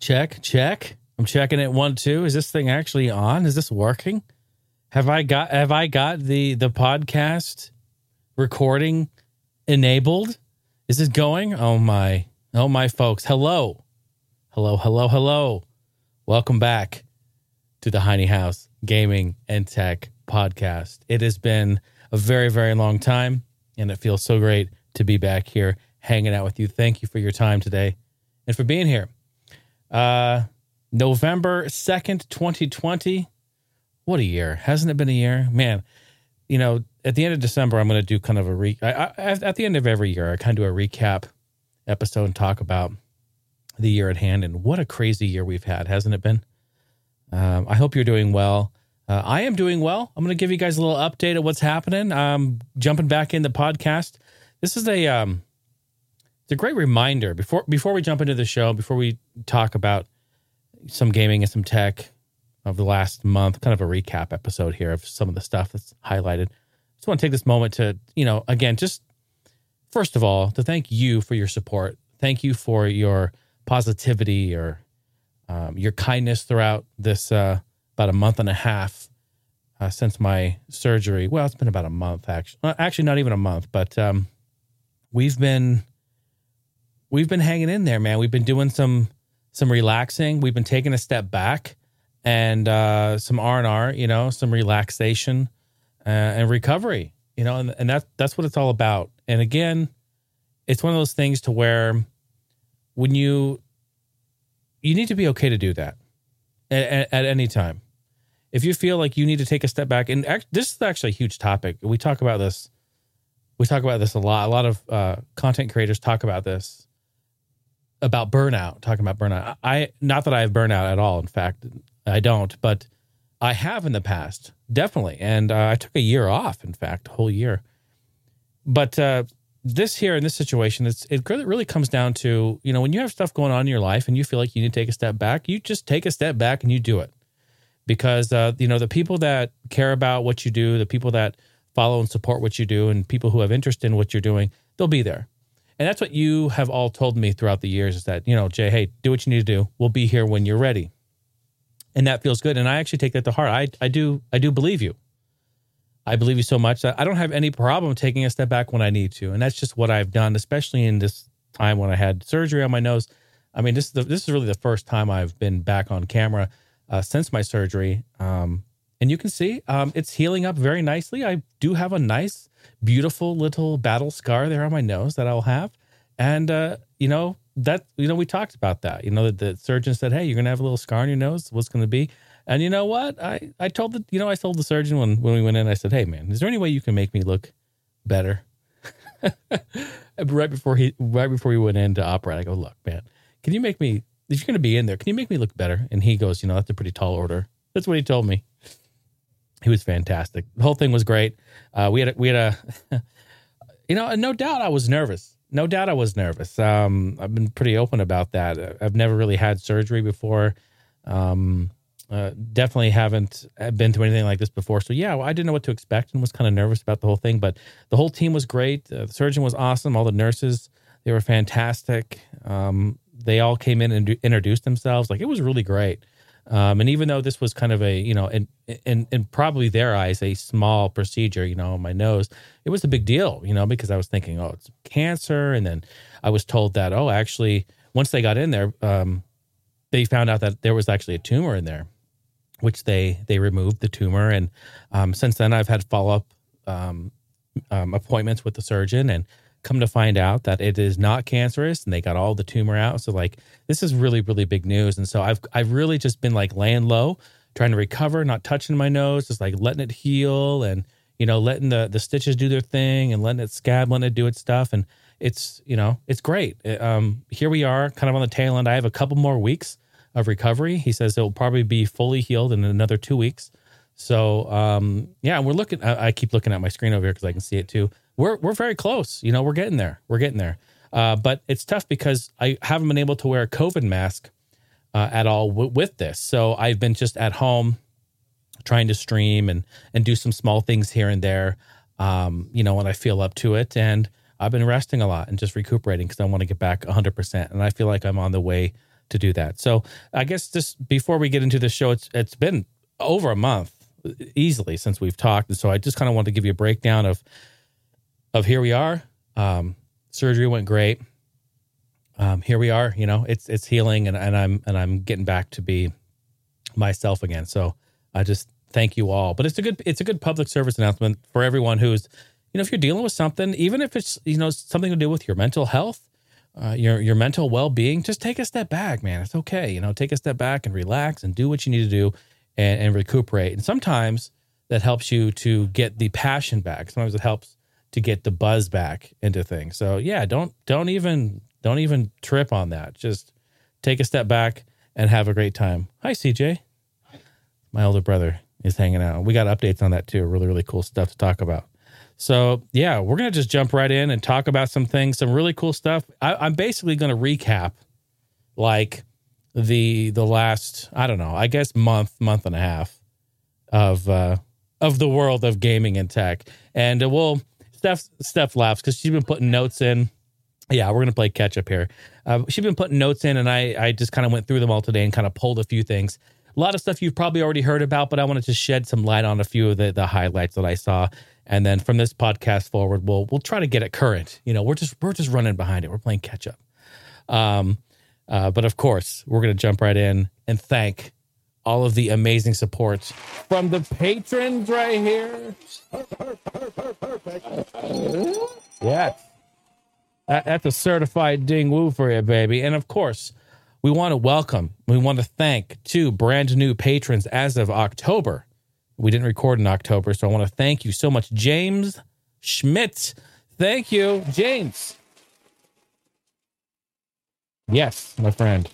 Check, check. I'm checking it one two. Is this thing actually on? Is this working? Have I got have I got the the podcast recording enabled? Is this going? Oh my. Oh my folks. Hello. Hello, hello, hello. Welcome back to the Heiny House Gaming and Tech Podcast. It has been a very, very long time, and it feels so great to be back here hanging out with you. Thank you for your time today and for being here. Uh, November 2nd, 2020. What a year. Hasn't it been a year? Man, you know, at the end of December, I'm going to do kind of a re. I, I, at the end of every year, I kind of do a recap episode and talk about the year at hand and what a crazy year we've had, hasn't it been? Um, I hope you're doing well. Uh, I am doing well. I'm going to give you guys a little update of what's happening. I'm jumping back in the podcast. This is a um, it's a great reminder before before we jump into the show. Before we talk about some gaming and some tech of the last month, kind of a recap episode here of some of the stuff that's highlighted. Just want to take this moment to you know again just first of all to thank you for your support. Thank you for your positivity or um, your kindness throughout this uh, about a month and a half uh, since my surgery. Well, it's been about a month actually. Actually, not even a month, but um, we've been we've been hanging in there, man. We've been doing some some relaxing. We've been taking a step back and uh, some R and R, you know, some relaxation uh, and recovery, you know, and, and that that's what it's all about. And again, it's one of those things to where when you you need to be okay to do that at, at, any time. If you feel like you need to take a step back, and act, this is actually a huge topic. We talk about this. We talk about this a lot. A lot of uh, content creators talk about this about burnout. Talking about burnout. I not that I have burnout at all. In fact, I don't. But I have in the past, definitely. And uh, I took a year off. In fact, a whole year. But uh, this here in this situation, it's it really comes down to you know when you have stuff going on in your life and you feel like you need to take a step back, you just take a step back and you do it because uh, you know the people that care about what you do, the people that follow and support what you do, and people who have interest in what you're doing, they'll be there. And that's what you have all told me throughout the years is that you know Jay, hey, do what you need to do. We'll be here when you're ready, and that feels good. And I actually take that to heart. I I do I do believe you. I believe you so much that I don't have any problem taking a step back when I need to, and that's just what I've done, especially in this time when I had surgery on my nose. I mean, this is the, this is really the first time I've been back on camera uh, since my surgery, um, and you can see um, it's healing up very nicely. I do have a nice, beautiful little battle scar there on my nose that I'll have, and uh, you know that you know we talked about that. You know that the surgeon said, "Hey, you're gonna have a little scar on your nose. What's going to be?" And you know what? I, I told the you know I told the surgeon when when we went in. I said, "Hey man, is there any way you can make me look better?" right before he right before we went in to operate, I go, "Look, man, can you make me? If you're going to be in there, can you make me look better?" And he goes, "You know, that's a pretty tall order." That's what he told me. He was fantastic. The whole thing was great. Uh, we had a, we had a, you know, no doubt I was nervous. No doubt I was nervous. Um, I've been pretty open about that. I've never really had surgery before. Um, uh, definitely haven't uh, been through anything like this before. So yeah, well, I didn't know what to expect and was kind of nervous about the whole thing. But the whole team was great. Uh, the surgeon was awesome. All the nurses they were fantastic. Um, they all came in and introduced themselves. Like it was really great. Um, and even though this was kind of a you know in, in in probably their eyes a small procedure, you know, on my nose, it was a big deal, you know, because I was thinking, oh, it's cancer, and then I was told that oh, actually, once they got in there, um, they found out that there was actually a tumor in there which they they removed the tumor. And um, since then, I've had follow up um, um, appointments with the surgeon, and come to find out that it is not cancerous, and they got all the tumor out. So like this is really really big news. And so I've I've really just been like laying low, trying to recover, not touching my nose, just like letting it heal, and you know letting the the stitches do their thing, and letting it scab, letting it do its stuff, and it's you know it's great. Um, here we are, kind of on the tail end. I have a couple more weeks of recovery. He says it will probably be fully healed in another two weeks. So um, yeah, we're looking. I, I, keep looking at my screen over here because I can see it too. We're we're very close. You know, we're getting there. We're getting there. Uh, but it's tough because I haven't been able to wear a COVID mask uh, at all w- with this. So I've been just at home trying to stream and and do some small things here and there. Um, you know, when I feel up to it, and I've been resting a lot and just recuperating because I want to get back 100. percent And I feel like I'm on the way to do that. So I guess just before we get into the show, it's it's been over a month easily since we've talked, and so I just kind of want to give you a breakdown of of here we are. Um, surgery went great. Um, here we are. You know, it's it's healing, and, and I'm and I'm getting back to be myself again. So I just thank you all. But it's a good it's a good public service announcement for everyone who's you know if you're dealing with something, even if it's you know something to do with your mental health, uh, your your mental well being, just take a step back, man. It's okay. You know, take a step back and relax and do what you need to do and, and recuperate. And sometimes that helps you to get the passion back. Sometimes it helps to get the buzz back into things. So yeah, don't don't even don't even trip on that. Just take a step back and have a great time. Hi CJ. My older brother is hanging out. We got updates on that too. Really really cool stuff to talk about. So yeah, we're gonna just jump right in and talk about some things, some really cool stuff. I, am basically gonna recap like the the last I don't know, I guess month, month and a half of uh of the world of gaming and tech. And uh, we'll Steph Steph laughs because she's been putting notes in. Yeah, we're gonna play catch up here. Uh, she's been putting notes in, and I I just kind of went through them all today and kind of pulled a few things. A lot of stuff you've probably already heard about, but I wanted to shed some light on a few of the the highlights that I saw. And then from this podcast forward, we'll we'll try to get it current. You know, we're just we're just running behind it. We're playing catch up. Um, uh, but of course, we're gonna jump right in and thank all of the amazing support from the patrons right here. Yes. That's a certified ding woo for you, baby. And of course, we want to welcome, we want to thank two brand new patrons as of October. We didn't record in October, so I want to thank you so much, James Schmidt. Thank you, James. Yes, my friend.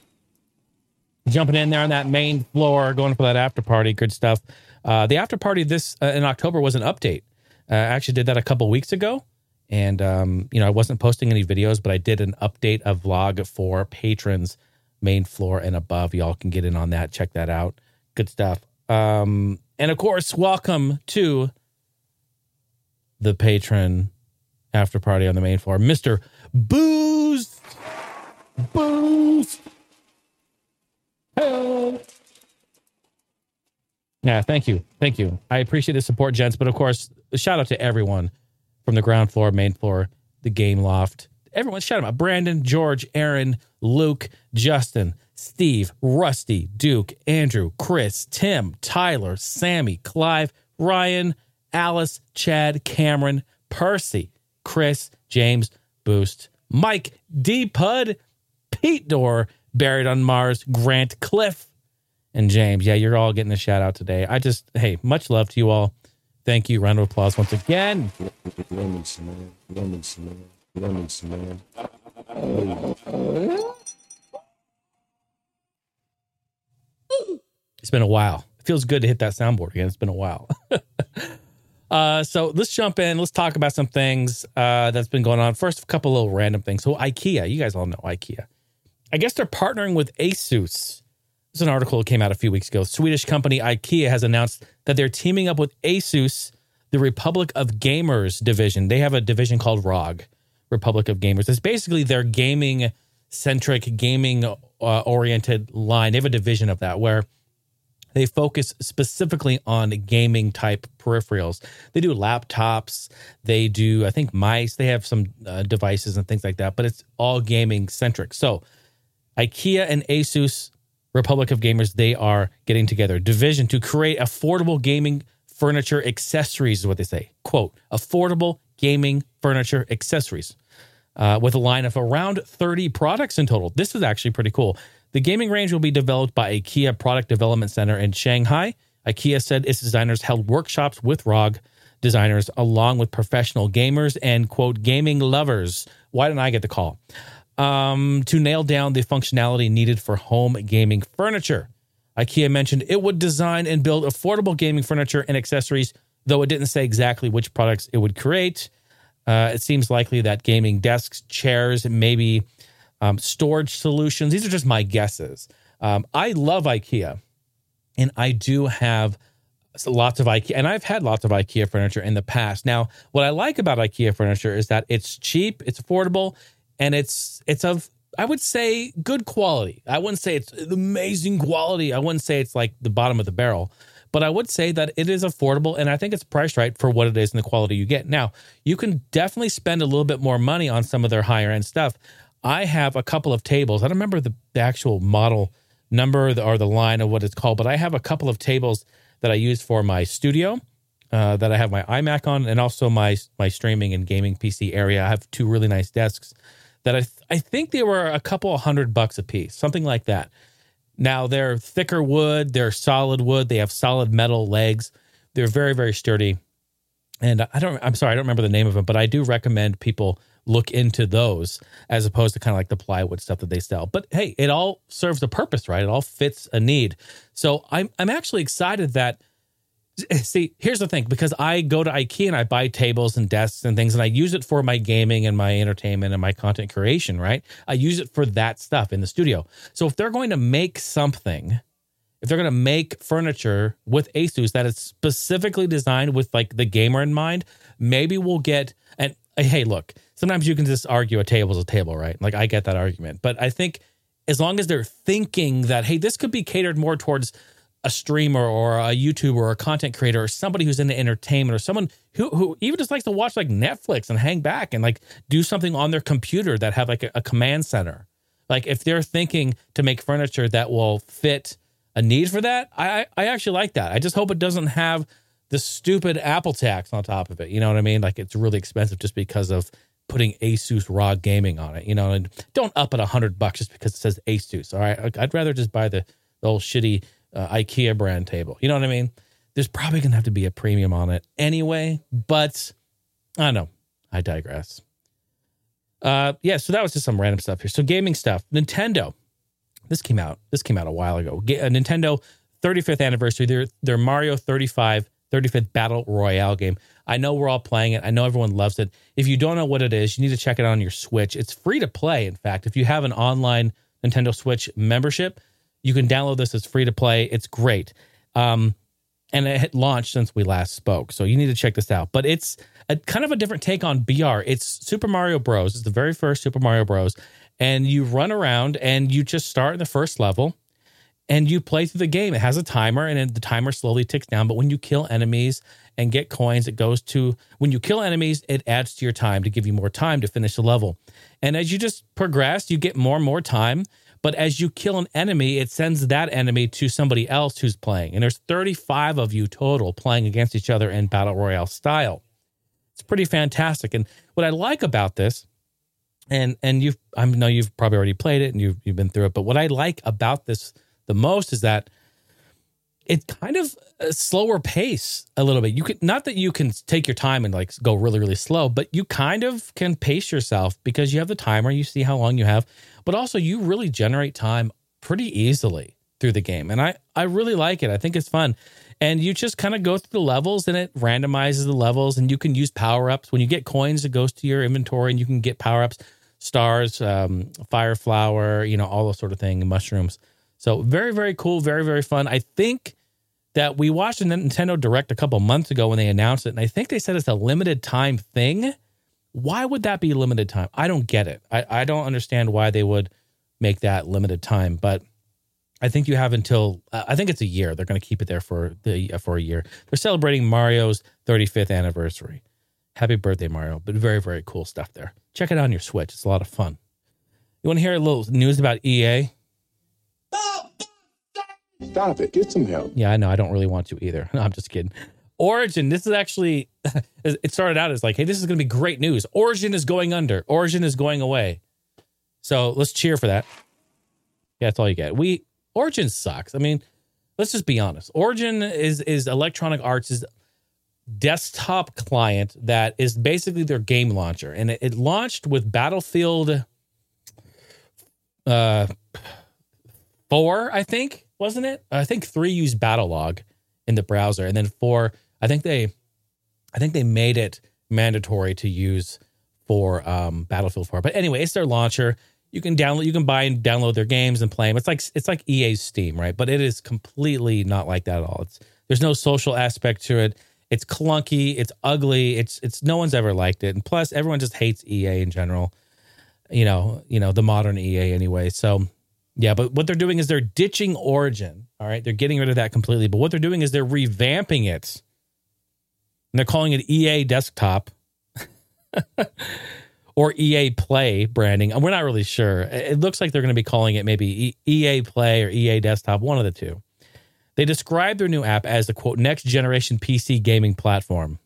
Jumping in there on that main floor, going for that after party, good stuff. Uh, the after party this uh, in October was an update. Uh, I actually did that a couple weeks ago, and um, you know I wasn't posting any videos, but I did an update, a vlog for patrons, main floor and above. Y'all can get in on that. Check that out. Good stuff. Um, and of course, welcome to the patron after party on the main floor, Mr. Booze. Booze. Yeah, thank you. Thank you. I appreciate the support, gents. But of course, shout out to everyone from the ground floor, main floor, the game loft. Everyone, shout out Brandon, George, Aaron, Luke, Justin, Steve, Rusty, Duke, Andrew, Chris, Tim, Tyler, Sammy, Clive, Ryan, Alice, Chad, Cameron, Percy, Chris, James, Boost, Mike, D Pud, Pete Door, Buried on Mars, Grant, Cliff, and James. Yeah, you're all getting a shout out today. I just, hey, much love to you all. Thank you. Round of applause once again. It's been a while. It feels good to hit that soundboard again. It's been a while. uh, so let's jump in. Let's talk about some things uh, that's been going on. First, a couple little random things. So IKEA, you guys all know IKEA. I guess they're partnering with Asus. There's an article that came out a few weeks ago. Swedish company IKEA has announced that they're teaming up with Asus, the Republic of Gamers division. They have a division called ROG, Republic of Gamers. It's basically their gaming centric, gaming uh, oriented line. They have a division of that where they focus specifically on gaming type peripherals. They do laptops, they do, I think, mice, they have some uh, devices and things like that, but it's all gaming centric. So, IKEA and Asus, Republic of Gamers, they are getting together. Division to create affordable gaming furniture accessories, is what they say. Quote, affordable gaming furniture accessories. Uh, with a line of around 30 products in total. This is actually pretty cool. The gaming range will be developed by IKEA Product Development Center in Shanghai. IKEA said its designers held workshops with ROG designers along with professional gamers and quote gaming lovers. Why didn't I get the call? Um, to nail down the functionality needed for home gaming furniture. IKEA mentioned it would design and build affordable gaming furniture and accessories, though it didn't say exactly which products it would create. Uh, it seems likely that gaming desks, chairs, maybe um, storage solutions. These are just my guesses. Um, I love IKEA, and I do have lots of IKEA, and I've had lots of IKEA furniture in the past. Now, what I like about IKEA furniture is that it's cheap, it's affordable, and it's it's of I would say good quality. I wouldn't say it's amazing quality. I wouldn't say it's like the bottom of the barrel, but I would say that it is affordable and I think it's priced right for what it is and the quality you get. Now, you can definitely spend a little bit more money on some of their higher end stuff. I have a couple of tables. I don't remember the, actual model number or the line of what it's called, but I have a couple of tables that I use for my studio. Uh, that I have my iMac on, and also my my streaming and gaming PC area. I have two really nice desks that I th- I think they were a couple hundred bucks a piece, something like that. Now they're thicker wood, they're solid wood, they have solid metal legs. They're very very sturdy. And I don't I'm sorry, I don't remember the name of them, but I do recommend people look into those as opposed to kind of like the plywood stuff that they sell. But hey, it all serves a purpose, right? It all fits a need. So I'm I'm actually excited that Eh, see, here's the thing because I go to IKEA and I buy tables and desks and things and I use it for my gaming and my entertainment and my content creation, right? I use it for that stuff in the studio. So if they're going to make something, if they're going to make furniture with Asus that is specifically designed with like the gamer in mind, maybe we'll get and eh, hey, look, sometimes you can just argue a table is a table, right? Like I get that argument. But I think as long as they're thinking that, hey, this could be catered more towards a streamer or a YouTuber or a content creator or somebody who's into entertainment or someone who, who even just likes to watch like Netflix and hang back and like do something on their computer that have like a, a command center. Like if they're thinking to make furniture that will fit a need for that, I I actually like that. I just hope it doesn't have the stupid Apple tax on top of it. You know what I mean? Like it's really expensive just because of putting Asus ROG Gaming on it. You know, and don't up it a hundred bucks just because it says Asus. All right, I'd rather just buy the, the old shitty uh, IKEA brand table. You know what I mean? There's probably gonna have to be a premium on it anyway. But I don't know. I digress. Uh, yeah. So that was just some random stuff here. So gaming stuff. Nintendo. This came out. This came out a while ago. G- uh, Nintendo 35th anniversary. Their their Mario 35 35th Battle Royale game. I know we're all playing it. I know everyone loves it. If you don't know what it is, you need to check it out on your Switch. It's free to play. In fact, if you have an online Nintendo Switch membership, you can download this. It's free to play. It's great. Um, and it launched since we last spoke. So you need to check this out. But it's a kind of a different take on BR. It's Super Mario Bros. It's the very first Super Mario Bros. And you run around and you just start in the first level and you play through the game. It has a timer and the timer slowly ticks down. But when you kill enemies and get coins, it goes to when you kill enemies, it adds to your time to give you more time to finish the level. And as you just progress, you get more and more time. But as you kill an enemy, it sends that enemy to somebody else who's playing. And there's 35 of you total playing against each other in Battle Royale style. It's pretty fantastic. And what I like about this, and and you've I know you've probably already played it and you've you've been through it, but what I like about this the most is that it's kind of a slower pace a little bit. You could not that you can take your time and like go really really slow, but you kind of can pace yourself because you have the timer, you see how long you have, but also you really generate time pretty easily through the game. And I I really like it. I think it's fun. And you just kind of go through the levels and it randomizes the levels and you can use power-ups. When you get coins, it goes to your inventory and you can get power-ups, stars, um, fire flower, you know, all those sort of thing, mushrooms. So very, very cool, very, very fun. I think that we watched a Nintendo Direct a couple months ago when they announced it, and I think they said it's a limited time thing. Why would that be limited time? I don't get it. I, I don't understand why they would make that limited time, but I think you have until uh, I think it's a year. They're going to keep it there for the uh, for a year. They're celebrating Mario's 35th anniversary. Happy birthday, Mario! But very very cool stuff there. Check it out on your Switch. It's a lot of fun. You want to hear a little news about EA? Stop it. Get some help. Yeah, I know. I don't really want to either. No, I'm just kidding. Origin, this is actually, it started out as like, hey, this is going to be great news. Origin is going under. Origin is going away. So let's cheer for that. Yeah, that's all you get. We, Origin sucks. I mean, let's just be honest. Origin is, is Electronic Arts' is desktop client that is basically their game launcher. And it, it launched with Battlefield uh, 4, I think wasn't it? I think three used Battlelog in the browser, and then four, I think they, I think they made it mandatory to use for um, Battlefield 4. But anyway, it's their launcher. You can download, you can buy and download their games and play them. It's like it's like EA's Steam, right? But it is completely not like that at all. It's there's no social aspect to it. It's clunky. It's ugly. It's it's no one's ever liked it, and plus everyone just hates EA in general. you know, you know, the modern EA anyway. So yeah, but what they're doing is they're ditching Origin. All right. They're getting rid of that completely. But what they're doing is they're revamping it. And they're calling it EA Desktop or EA Play branding. And we're not really sure. It looks like they're going to be calling it maybe EA Play or EA Desktop, one of the two. They describe their new app as the quote next generation PC gaming platform.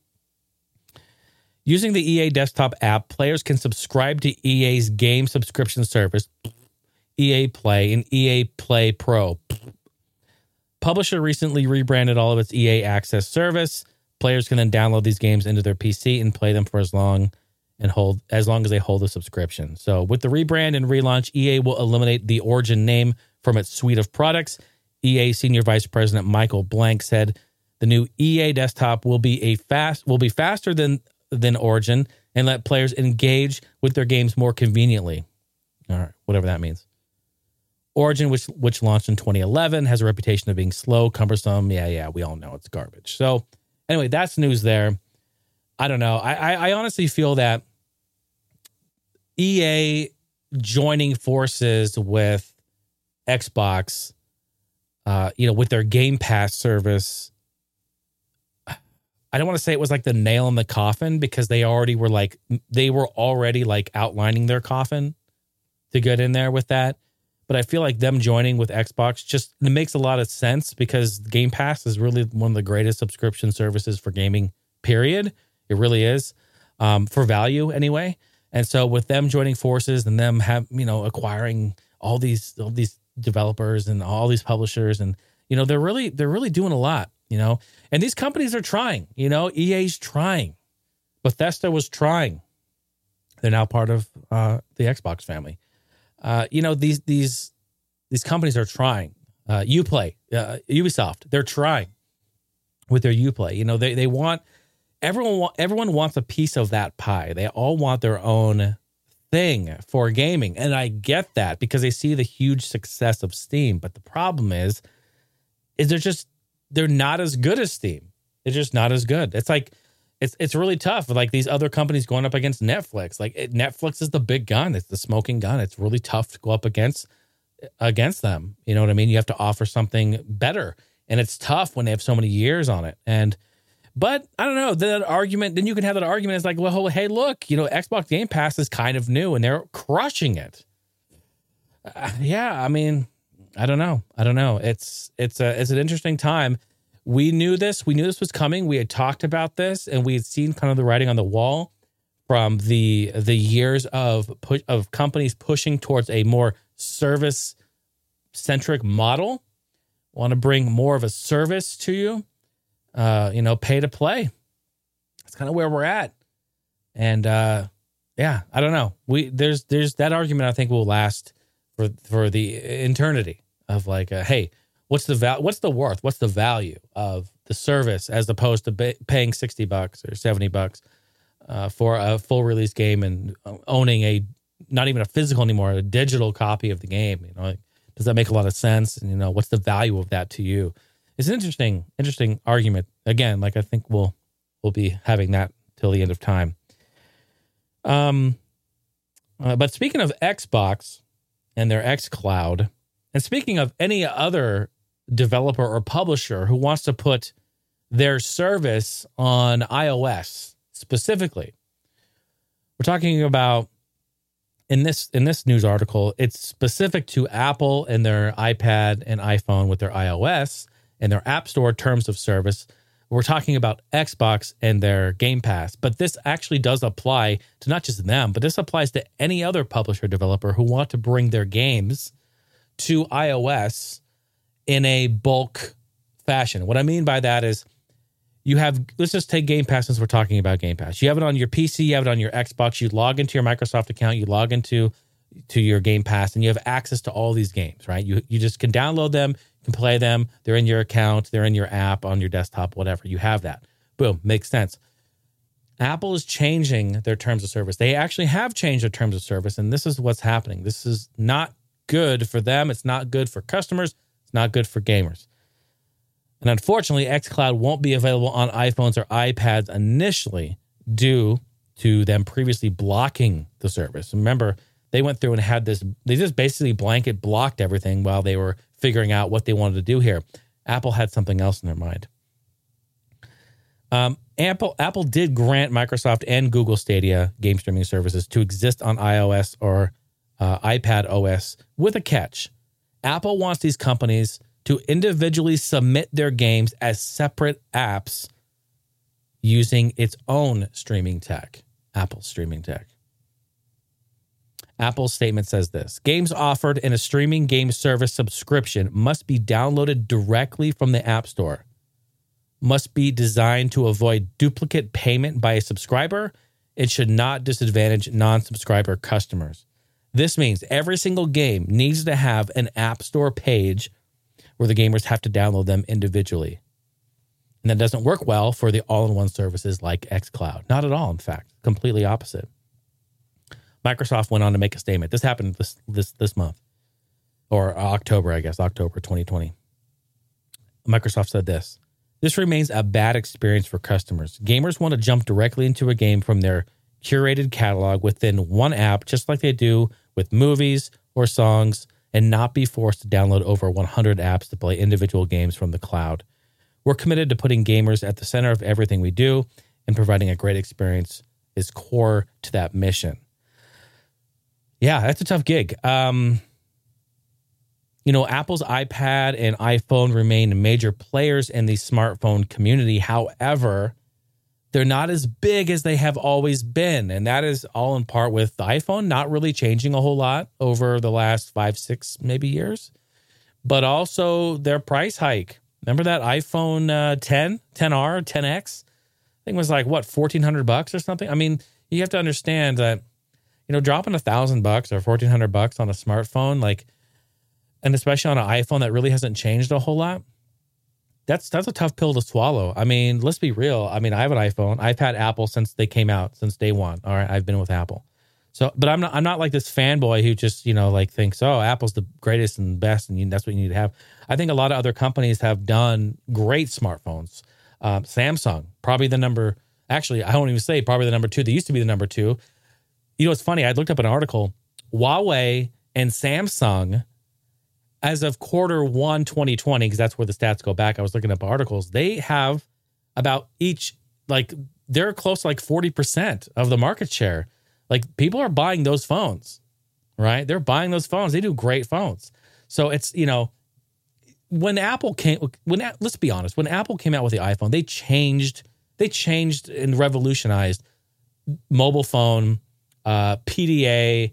Using the EA Desktop app, players can subscribe to EA's game subscription service, EA Play, and EA Play Pro. Publisher recently rebranded all of its EA Access service. Players can then download these games into their PC and play them for as long and hold as long as they hold a subscription. So, with the rebrand and relaunch, EA will eliminate the Origin name from its suite of products. EA Senior Vice President Michael Blank said the new EA desktop will be a fast will be faster than than Origin and let players engage with their games more conveniently. All right, whatever that means. Origin, which which launched in 2011, has a reputation of being slow, cumbersome. Yeah, yeah, we all know it's garbage. So, anyway, that's news there. I don't know. I, I, I honestly feel that EA joining forces with Xbox, uh, you know, with their Game Pass service. I don't want to say it was like the nail in the coffin because they already were like they were already like outlining their coffin to get in there with that but I feel like them joining with Xbox just it makes a lot of sense because Game Pass is really one of the greatest subscription services for gaming. Period. It really is um, for value anyway. And so with them joining forces and them have you know acquiring all these all these developers and all these publishers and you know they're really they're really doing a lot you know and these companies are trying you know EA's trying Bethesda was trying they're now part of uh, the Xbox family uh, you know these these these companies are trying. Uh, UPlay, uh, Ubisoft, they're trying with their UPlay. You know they they want everyone everyone wants a piece of that pie. They all want their own thing for gaming, and I get that because they see the huge success of Steam. But the problem is, is they're just they're not as good as Steam. They're just not as good. It's like it's it's really tough. Like these other companies going up against Netflix. Like it, Netflix is the big gun. It's the smoking gun. It's really tough to go up against against them. You know what I mean? You have to offer something better, and it's tough when they have so many years on it. And but I don't know that argument. Then you can have that argument as like, well, hey, look, you know, Xbox Game Pass is kind of new, and they're crushing it. Uh, yeah, I mean, I don't know. I don't know. It's it's a it's an interesting time we knew this. We knew this was coming. We had talked about this, and we had seen kind of the writing on the wall from the the years of push, of companies pushing towards a more service centric model. Want to bring more of a service to you, uh, you know, pay to play. That's kind of where we're at, and uh, yeah, I don't know. We there's there's that argument I think will last for for the eternity of like, uh, hey, what's the val- what's the worth? What's the value of the service as opposed to ba- paying 60 bucks or 70 bucks uh, for a full release game and owning a not even a physical anymore a digital copy of the game? You know like, does that make a lot of sense? And you know what's the value of that to you? It's an interesting interesting argument. Again like i think we'll we'll be having that till the end of time. Um uh, but speaking of xbox and their x cloud and speaking of any other developer or publisher who wants to put their service on iOS specifically. We're talking about in this in this news article, it's specific to Apple and their iPad and iPhone with their iOS and their App Store terms of service. We're talking about Xbox and their Game Pass, but this actually does apply to not just them, but this applies to any other publisher developer who want to bring their games to iOS in a bulk fashion. What I mean by that is you have let's just take Game Pass since we're talking about Game Pass. You have it on your PC, you have it on your Xbox, you log into your Microsoft account, you log into to your Game Pass and you have access to all these games, right? You you just can download them, you can play them, they're in your account, they're in your app on your desktop, whatever. You have that. Boom, makes sense. Apple is changing their terms of service. They actually have changed their terms of service and this is what's happening. This is not good for them, it's not good for customers, it's not good for gamers. And unfortunately, xCloud won't be available on iPhones or iPads initially due to them previously blocking the service. Remember, they went through and had this. They just basically blanket blocked everything while they were figuring out what they wanted to do here. Apple had something else in their mind. Um, Apple Apple did grant Microsoft and Google Stadia game streaming services to exist on iOS or uh, iPad OS with a catch. Apple wants these companies to individually submit their games as separate apps using its own streaming tech, Apple streaming tech. Apple's statement says this Games offered in a streaming game service subscription must be downloaded directly from the App Store, must be designed to avoid duplicate payment by a subscriber. It should not disadvantage non subscriber customers. This means every single game needs to have an App Store page where the gamers have to download them individually. And that doesn't work well for the all in one services like xCloud. Not at all, in fact, completely opposite. Microsoft went on to make a statement. This happened this this this month or uh, October, I guess, October 2020. Microsoft said this. This remains a bad experience for customers. Gamers want to jump directly into a game from their curated catalog within one app just like they do with movies or songs and not be forced to download over 100 apps to play individual games from the cloud. We're committed to putting gamers at the center of everything we do, and providing a great experience is core to that mission. Yeah, that's a tough gig. Um, you know, Apple's iPad and iPhone remain major players in the smartphone community. However, they're not as big as they have always been. And that is all in part with the iPhone not really changing a whole lot over the last five, six, maybe years, but also their price hike. Remember that iPhone uh, 10, 10R, 10X? I think it was like what, 1400 bucks or something? I mean, you have to understand that you know, dropping a thousand bucks or fourteen hundred bucks on a smartphone, like, and especially on an iPhone that really hasn't changed a whole lot, that's that's a tough pill to swallow. I mean, let's be real. I mean, I have an iPhone. I've had Apple since they came out, since day one. All right, I've been with Apple. So, but I'm not I'm not like this fanboy who just you know like thinks oh Apple's the greatest and best and you, that's what you need to have. I think a lot of other companies have done great smartphones. Um, Samsung probably the number. Actually, I won't even say probably the number two. They used to be the number two. You know, it's funny. I looked up an article. Huawei and Samsung, as of quarter one 2020, because that's where the stats go back. I was looking up articles. They have about each, like, they're close to like 40% of the market share. Like, people are buying those phones, right? They're buying those phones. They do great phones. So it's, you know, when Apple came, when, let's be honest, when Apple came out with the iPhone, they changed, they changed and revolutionized mobile phone uh, PDA,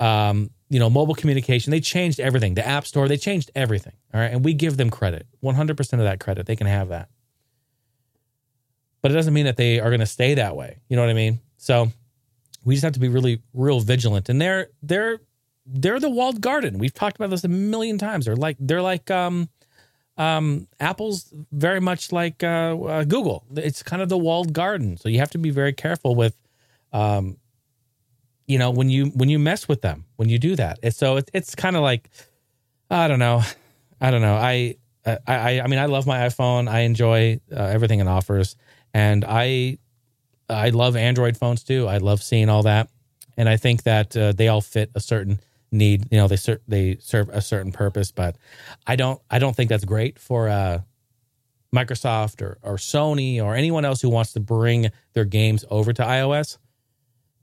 um, you know, mobile communication. They changed everything. The App Store, they changed everything. All right. And we give them credit 100% of that credit. They can have that. But it doesn't mean that they are going to stay that way. You know what I mean? So we just have to be really, real vigilant. And they're, they're, they're the walled garden. We've talked about this a million times. They're like, they're like, um, um, Apple's very much like uh, uh, Google. It's kind of the walled garden. So you have to be very careful with, um, you know when you when you mess with them when you do that. And so it, it's kind of like i don't know. I don't know. I i i mean i love my iphone. I enjoy uh, everything it offers. And i i love android phones too. I love seeing all that. And i think that uh, they all fit a certain need you know they ser- they serve a certain purpose. But i don't i don't think that's great for uh microsoft or, or sony or anyone else who wants to bring their games over to ios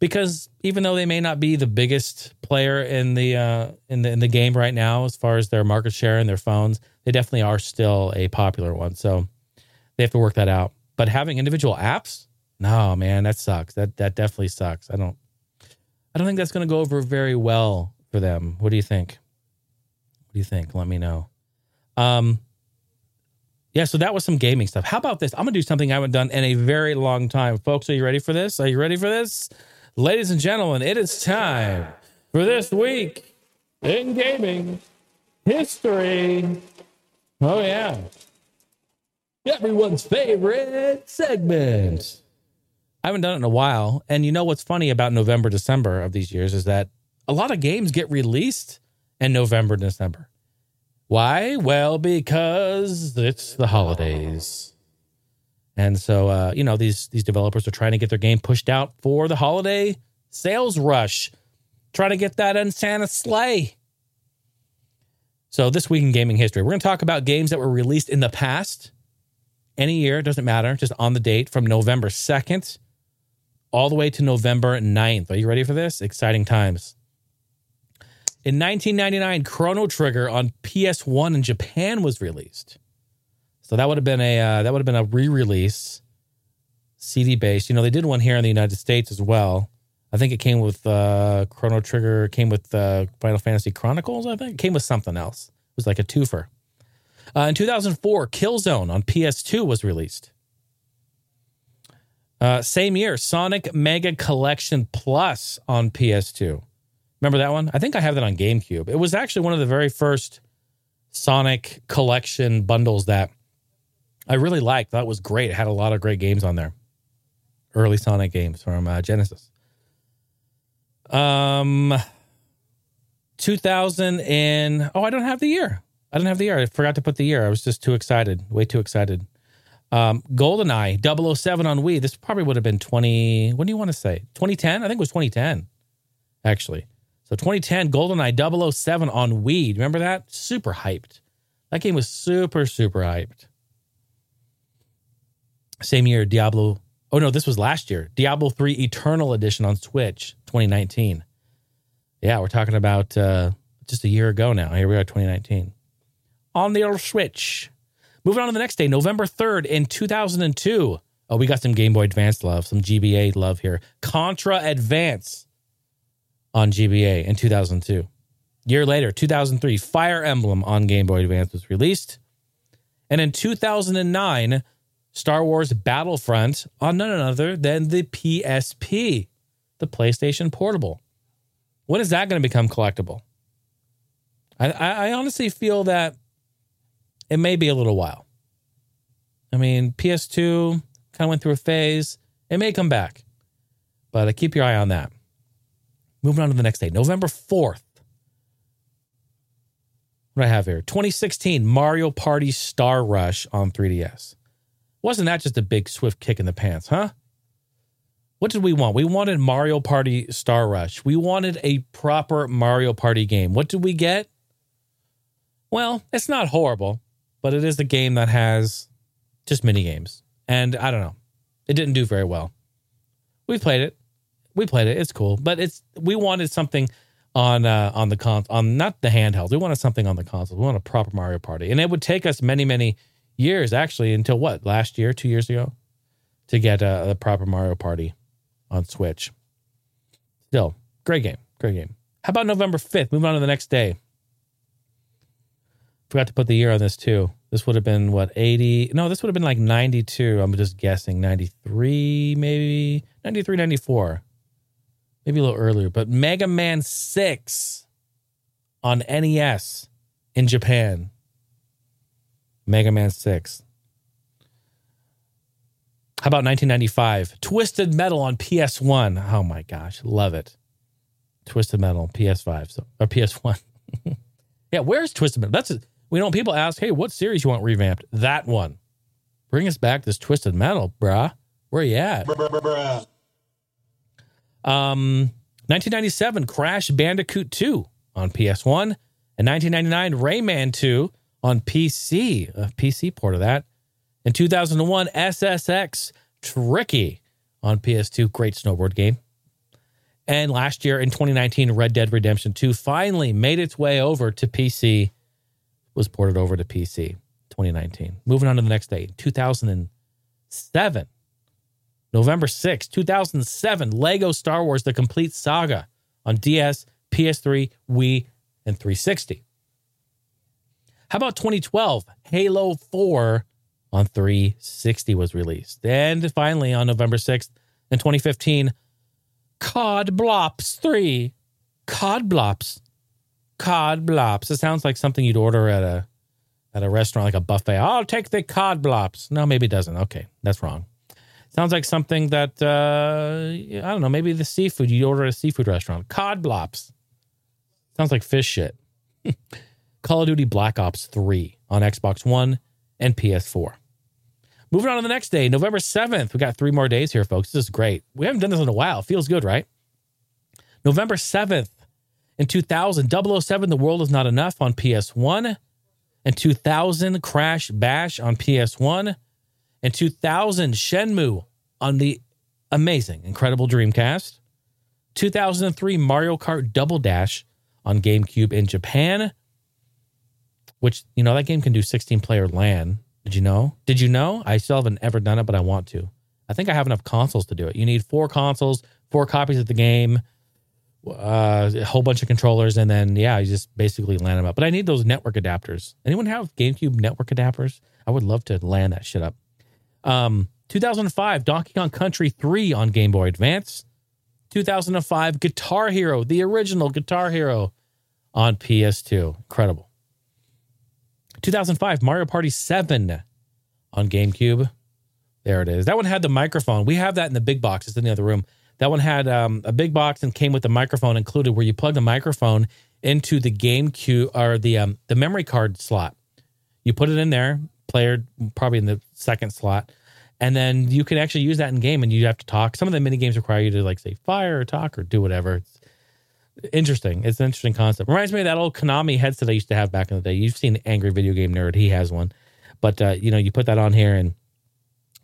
because even though they may not be the biggest player in the uh, in the in the game right now as far as their market share and their phones, they definitely are still a popular one. So they have to work that out. But having individual apps, no man, that sucks. That that definitely sucks. I don't I don't think that's going to go over very well for them. What do you think? What do you think? Let me know. Um yeah, so that was some gaming stuff. How about this? I'm to do something I haven't done in a very long time. Folks, are you ready for this? Are you ready for this? Ladies and gentlemen, it is time for this week in gaming history. Oh, yeah. Everyone's favorite segment. I haven't done it in a while. And you know what's funny about November, December of these years is that a lot of games get released in November, December. Why? Well, because it's the holidays. And so, uh, you know, these these developers are trying to get their game pushed out for the holiday sales rush. trying to get that in Santa sleigh. So, this week in gaming history, we're going to talk about games that were released in the past, any year, doesn't matter, just on the date from November 2nd all the way to November 9th. Are you ready for this? Exciting times. In 1999, Chrono Trigger on PS1 in Japan was released. So that would have been a uh, that would have been a re-release, CD based. You know, they did one here in the United States as well. I think it came with uh, Chrono Trigger, came with uh, Final Fantasy Chronicles. I think it came with something else. It was like a twofer. Uh, in 2004, Killzone on PS2 was released. Uh, same year, Sonic Mega Collection Plus on PS2. Remember that one? I think I have that on GameCube. It was actually one of the very first Sonic collection bundles that I really liked. That was great. It had a lot of great games on there. Early Sonic games from uh, Genesis. Um, 2000 and oh, I don't have the year. I don't have the year. I forgot to put the year. I was just too excited, way too excited. Um, GoldenEye 007 on Wii. This probably would have been 20. What do you want to say? 2010? I think it was 2010, actually. So 2010 GoldenEye 007 on Wii. Remember that? Super hyped. That game was super, super hyped. Same year, Diablo. Oh, no, this was last year. Diablo 3 Eternal Edition on Switch, 2019. Yeah, we're talking about uh, just a year ago now. Here we are, 2019. On the old Switch. Moving on to the next day, November 3rd in 2002. Oh, we got some Game Boy Advance love, some GBA love here. Contra Advance on GBA in 2002. Year later, 2003, Fire Emblem on Game Boy Advance was released. And in 2009, Star Wars Battlefront on none other than the PSP, the PlayStation Portable. When is that going to become collectible? I, I, honestly feel that it may be a little while. I mean, PS2 kind of went through a phase. It may come back, but uh, keep your eye on that. Moving on to the next day, November 4th. What do I have here? 2016 Mario Party Star Rush on 3DS. Wasn't that just a big swift kick in the pants, huh? What did we want? We wanted Mario Party Star Rush. We wanted a proper Mario Party game. What did we get? Well, it's not horrible, but it is a game that has just mini games. And I don't know. It didn't do very well. We played it. We played it. It's cool, but it's we wanted something on uh, on the con on not the handheld. We wanted something on the console. We wanted a proper Mario Party, and it would take us many many years actually until what last year, two years ago, to get a, a proper Mario Party on Switch. Still, great game, great game. How about November fifth? Moving on to the next day. Forgot to put the year on this too. This would have been what, 80? No, this would have been like 92. I'm just guessing. 93, maybe 93, 94. Maybe a little earlier. But Mega Man 6 on NES in Japan. Mega Man 6. How about 1995? Twisted Metal on PS1. Oh my gosh, love it. Twisted Metal PS5 so, or PS1. yeah, where's Twisted Metal? That's a, we know people ask, hey, what series you want revamped? That one. Bring us back this Twisted Metal, bruh. Where you at? Um, 1997, Crash Bandicoot 2 on PS1. And 1999, Rayman 2 on PC, a PC port of that. In 2001, SSX Tricky on PS2, great snowboard game. And last year in 2019, Red Dead Redemption 2 finally made its way over to PC was ported over to PC 2019. Moving on to the next day, 2007. November 6, 2007, Lego Star Wars The Complete Saga on DS, PS3, Wii, and 360. How about 2012? Halo 4 on 360 was released. And finally, on November 6th, in 2015, COD Blops 3. COD Blops cod blops. It sounds like something you'd order at a at a restaurant, like a buffet. I'll take the cod blops. No, maybe it doesn't. Okay, that's wrong. Sounds like something that uh, I don't know. Maybe the seafood you order at a seafood restaurant. Cod blops. Sounds like fish shit. Call of Duty Black Ops 3 on Xbox One and PS4. Moving on to the next day, November 7th. We got three more days here, folks. This is great. We haven't done this in a while. Feels good, right? November 7th, In 2000, 007 The World Is Not Enough on PS1. and 2000, Crash Bash on PS1. and 2000, Shenmue on the amazing, incredible Dreamcast. 2003, Mario Kart Double Dash on GameCube in Japan, which, you know, that game can do 16 player LAN. Did you know? Did you know? I still haven't ever done it, but I want to. I think I have enough consoles to do it. You need four consoles, four copies of the game, uh, a whole bunch of controllers, and then yeah, you just basically LAN them up. But I need those network adapters. Anyone have GameCube network adapters? I would love to LAN that shit up. Um, 2005, Donkey Kong Country 3 on Game Boy Advance. 2005, Guitar Hero, the original Guitar Hero on PS2. Incredible. 2005, Mario Party 7 on GameCube. There it is. That one had the microphone. We have that in the big box. It's in the other room. That one had um, a big box and came with the microphone included, where you plug the microphone into the GameCube or the um, the memory card slot. You put it in there, player probably in the second slot, and then you can actually use that in game. And you have to talk. Some of the mini games require you to like say fire or talk or do whatever. It's interesting. It's an interesting concept. Reminds me of that old Konami headset I used to have back in the day. You've seen Angry Video Game Nerd. He has one, but uh, you know you put that on here and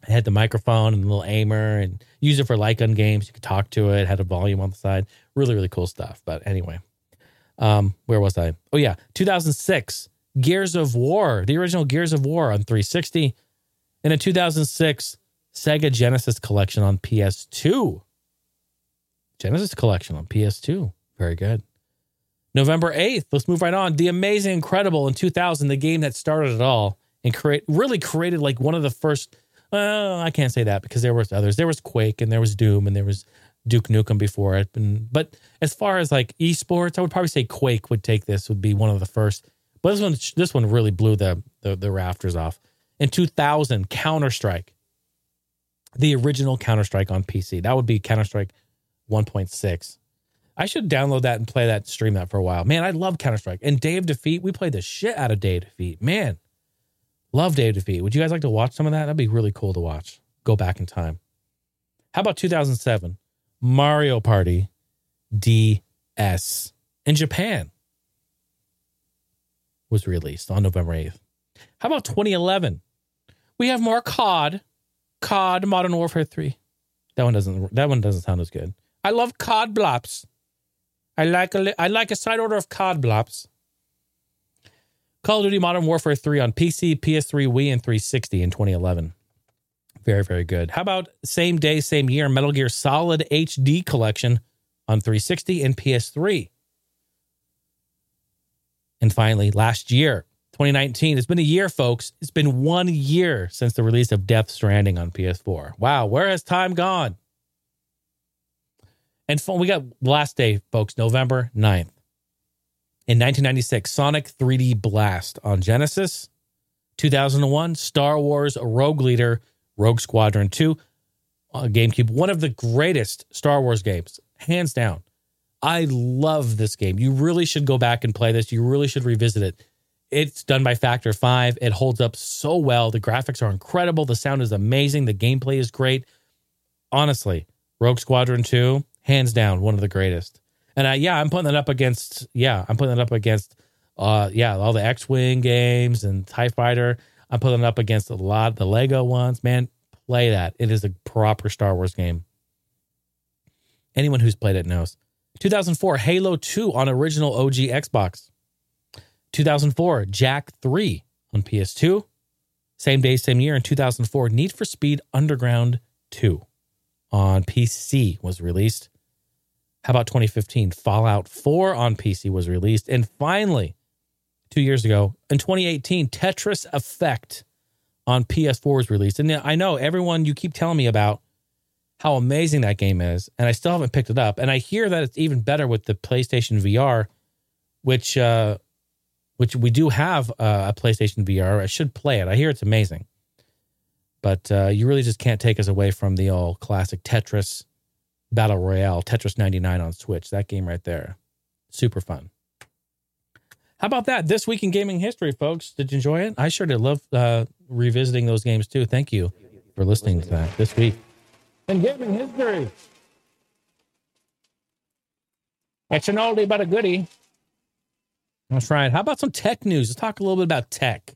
it had the microphone and a little aimer and use it for light gun games. You could talk to it, had a volume on the side. Really, really cool stuff. But anyway, um, where was I? Oh, yeah. 2006, Gears of War, the original Gears of War on 360. And a 2006 Sega Genesis collection on PS2. Genesis collection on PS2. Very good. November 8th, let's move right on. The Amazing Incredible in 2000, the game that started it all and create really created like one of the first well, I can't say that because there was others. There was Quake and there was Doom and there was Duke Nukem before it. And, but as far as like esports, I would probably say Quake would take this would be one of the first. But this one, this one really blew the the, the rafters off. In 2000, Counter Strike, the original Counter Strike on PC. That would be Counter Strike 1.6. I should download that and play that, stream that for a while. Man, I love Counter Strike. And Day of Defeat, we played the shit out of Day of Defeat. Man, Love Day of Defeat. Would you guys like to watch some of that? That'd be really cool to watch. Go back in time. How about 2007? Mario Party DS in Japan was released on November 8th. How about 2011? We have more COD. COD Modern Warfare 3. That one doesn't that one doesn't sound as good. I love COD Blops. I like a I like a side order of COD Blops. Call of Duty Modern Warfare 3 on PC, PS3, Wii, and 360 in 2011. Very, very good. How about same day, same year, Metal Gear Solid HD Collection on 360 and PS3? And finally, last year, 2019. It's been a year, folks. It's been one year since the release of Death Stranding on PS4. Wow, where has time gone? And we got last day, folks, November 9th. In 1996, Sonic 3D Blast on Genesis. 2001, Star Wars Rogue Leader, Rogue Squadron 2 on GameCube. One of the greatest Star Wars games, hands down. I love this game. You really should go back and play this. You really should revisit it. It's done by Factor 5. It holds up so well. The graphics are incredible. The sound is amazing. The gameplay is great. Honestly, Rogue Squadron 2, hands down, one of the greatest. And I, yeah, I'm putting that up against, yeah, I'm putting it up against, uh, yeah, all the X Wing games and TIE Fighter. I'm putting it up against a lot of the Lego ones. Man, play that. It is a proper Star Wars game. Anyone who's played it knows. 2004, Halo 2 on original OG Xbox. 2004, Jak 3 on PS2. Same day, same year in 2004, Need for Speed Underground 2 on PC was released. How about 2015? Fallout 4 on PC was released. And finally, two years ago, in 2018, Tetris Effect on PS4 was released. And I know everyone, you keep telling me about how amazing that game is, and I still haven't picked it up. And I hear that it's even better with the PlayStation VR, which uh, which we do have uh, a PlayStation VR. I should play it. I hear it's amazing, but uh, you really just can't take us away from the old classic Tetris Battle Royale, Tetris 99 on Switch. That game right there. Super fun. How about that? This week in gaming history, folks. Did you enjoy it? I sure did love uh, revisiting those games too. Thank you for listening to that this week in gaming history. It's an oldie but a goodie. That's right. How about some tech news? Let's talk a little bit about tech.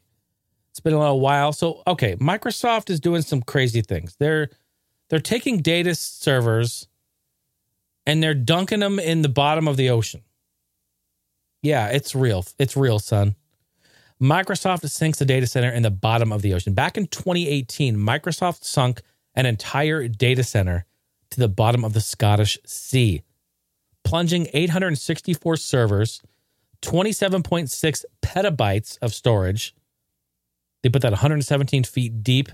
It's been a little while. So, okay, Microsoft is doing some crazy things. They're they're taking data servers and they're dunking them in the bottom of the ocean. Yeah, it's real. It's real, son. Microsoft sinks a data center in the bottom of the ocean. Back in 2018, Microsoft sunk an entire data center to the bottom of the Scottish Sea, plunging 864 servers, 27.6 petabytes of storage. They put that 117 feet deep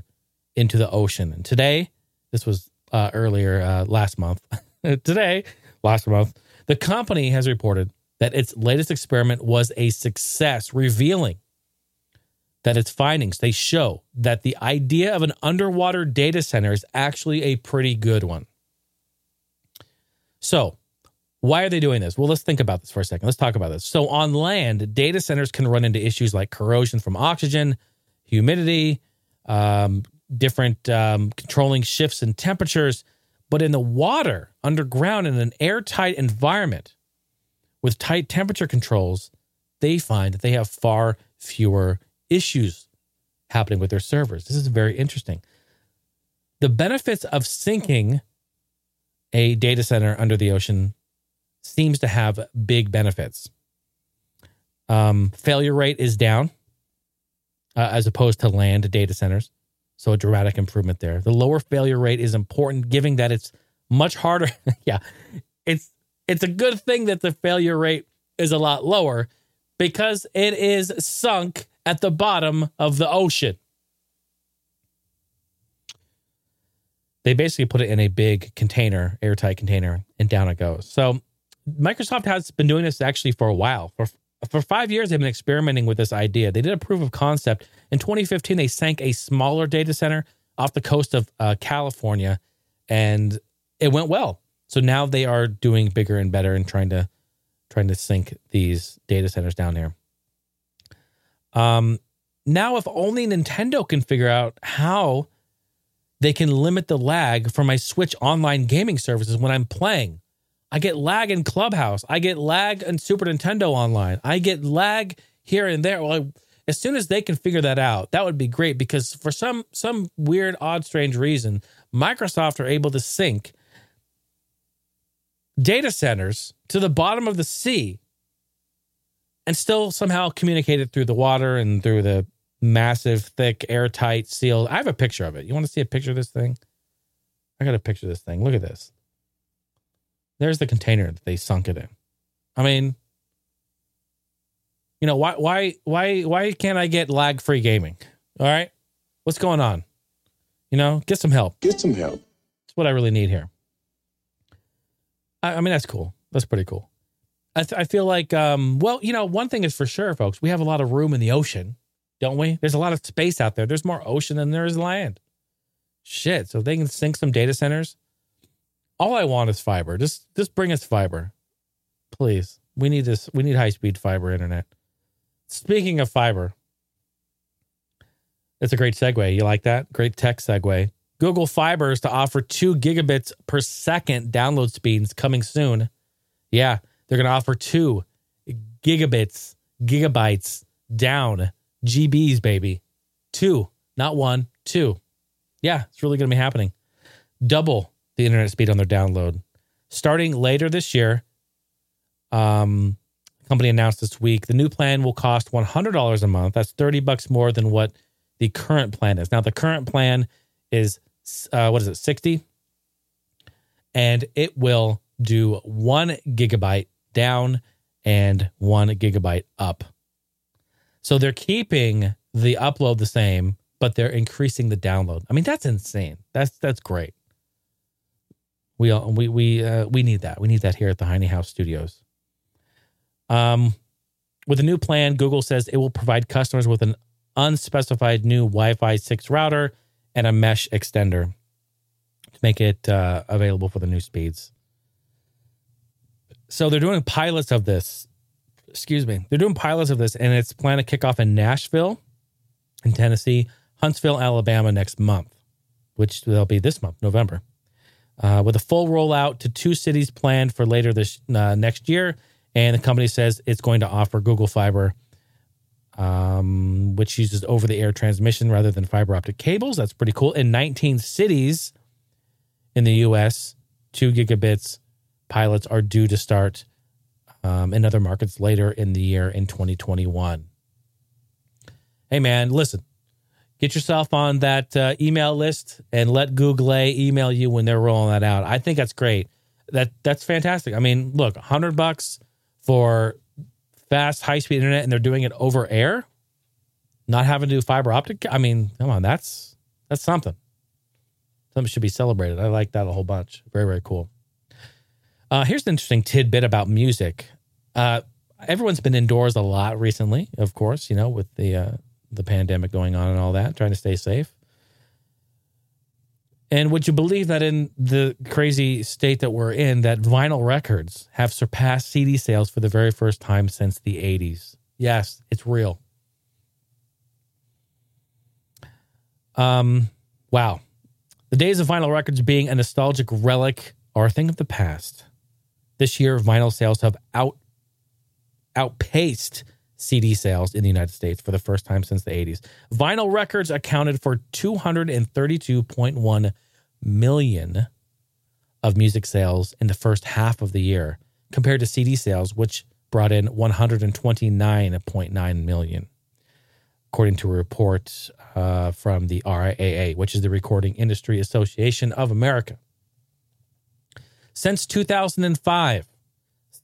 into the ocean. And today, this was uh, earlier uh, last month. today, last month, the company has reported that its latest experiment was a success, revealing that its findings they show that the idea of an underwater data center is actually a pretty good one. So, why are they doing this? Well, let's think about this for a second. Let's talk about this. So, on land, data centers can run into issues like corrosion from oxygen, humidity, um, different um, controlling shifts in temperatures. But in the water, underground, in an airtight environment with tight temperature controls, they find that they have far fewer issues happening with their servers. This is very interesting. The benefits of sinking a data center under the ocean seems to have big benefits. Um, failure rate is down uh, as opposed to land data centers. So a dramatic improvement there. The lower failure rate is important, given that it's much harder. yeah, it's it's a good thing that the failure rate is a lot lower because it is sunk at the bottom of the ocean. They basically put it in a big container, airtight container, and down it goes. So Microsoft has been doing this actually for a while. For for five years, they've been experimenting with this idea. They did a proof of concept in 2015. They sank a smaller data center off the coast of uh, California, and it went well. So now they are doing bigger and better and trying to trying to sink these data centers down here. Um, now, if only Nintendo can figure out how they can limit the lag for my Switch online gaming services when I'm playing. I get lag in Clubhouse. I get lag in Super Nintendo Online. I get lag here and there. Well, as soon as they can figure that out, that would be great because for some some weird, odd, strange reason, Microsoft are able to sink data centers to the bottom of the sea and still somehow communicate it through the water and through the massive, thick, airtight seal. I have a picture of it. You want to see a picture of this thing? I got a picture of this thing. Look at this. There's the container that they sunk it in. I mean, you know, why why why why can't I get lag free gaming? All right. What's going on? You know, get some help. Get some help. That's what I really need here. I, I mean, that's cool. That's pretty cool. I, th- I feel like, um, well, you know, one thing is for sure, folks, we have a lot of room in the ocean, don't we? There's a lot of space out there. There's more ocean than there is land. Shit. So they can sink some data centers all I want is fiber. Just just bring us fiber. Please. We need this we need high speed fiber internet. Speaking of fiber, it's a great segue. You like that? Great tech segue. Google Fiber is to offer two gigabits per second download speeds coming soon. Yeah, they're going to offer two gigabits, gigabytes down, GBs, baby. Two, not one, two. Yeah, it's really going to be happening. Double the internet speed on their download. Starting later this year, um, company announced this week the new plan will cost $100 a month. That's 30 bucks more than what the current plan is. Now, the current plan is, uh, what is it, 60? And it will do one gigabyte down and one gigabyte up. So they're keeping the upload the same, but they're increasing the download. I mean, that's insane. That's that's great. We all, we we uh, we need that. We need that here at the Heine House Studios. Um, with a new plan, Google says it will provide customers with an unspecified new Wi-Fi six router and a mesh extender to make it uh, available for the new speeds. So they're doing pilots of this. Excuse me. They're doing pilots of this, and it's planned to kick off in Nashville, in Tennessee, Huntsville, Alabama next month, which will be this month, November. uh, with a full rollout to two cities planned for later this uh, next year. And the company says it's going to offer Google Fiber, um, which uses over the air transmission rather than fiber optic cables. That's pretty cool. In 19 cities in the US, two gigabits pilots are due to start um, in other markets later in the year in 2021. Hey, man, listen, get yourself on that uh, email list and let Google a email you when they're rolling that out. I think that's great. That that's fantastic. I mean, look, 100 bucks for fast high speed internet and they're doing it over air, not having to do fiber optic. I mean, come on, that's that's something. Something should be celebrated. I like that a whole bunch. Very very cool. Uh, here's an interesting tidbit about music. Uh, everyone's been indoors a lot recently, of course, you know, with the uh, the pandemic going on and all that, trying to stay safe. And would you believe that in the crazy state that we're in, that vinyl records have surpassed CD sales for the very first time since the 80s? Yes, it's real. Um, wow. The days of vinyl records being a nostalgic relic are a thing of the past. This year, vinyl sales have out outpaced CD sales in the United States for the first time since the 80s. Vinyl records accounted for 232.1 million of music sales in the first half of the year, compared to CD sales, which brought in 129.9 million, according to a report uh, from the RIAA, which is the Recording Industry Association of America. Since 2005,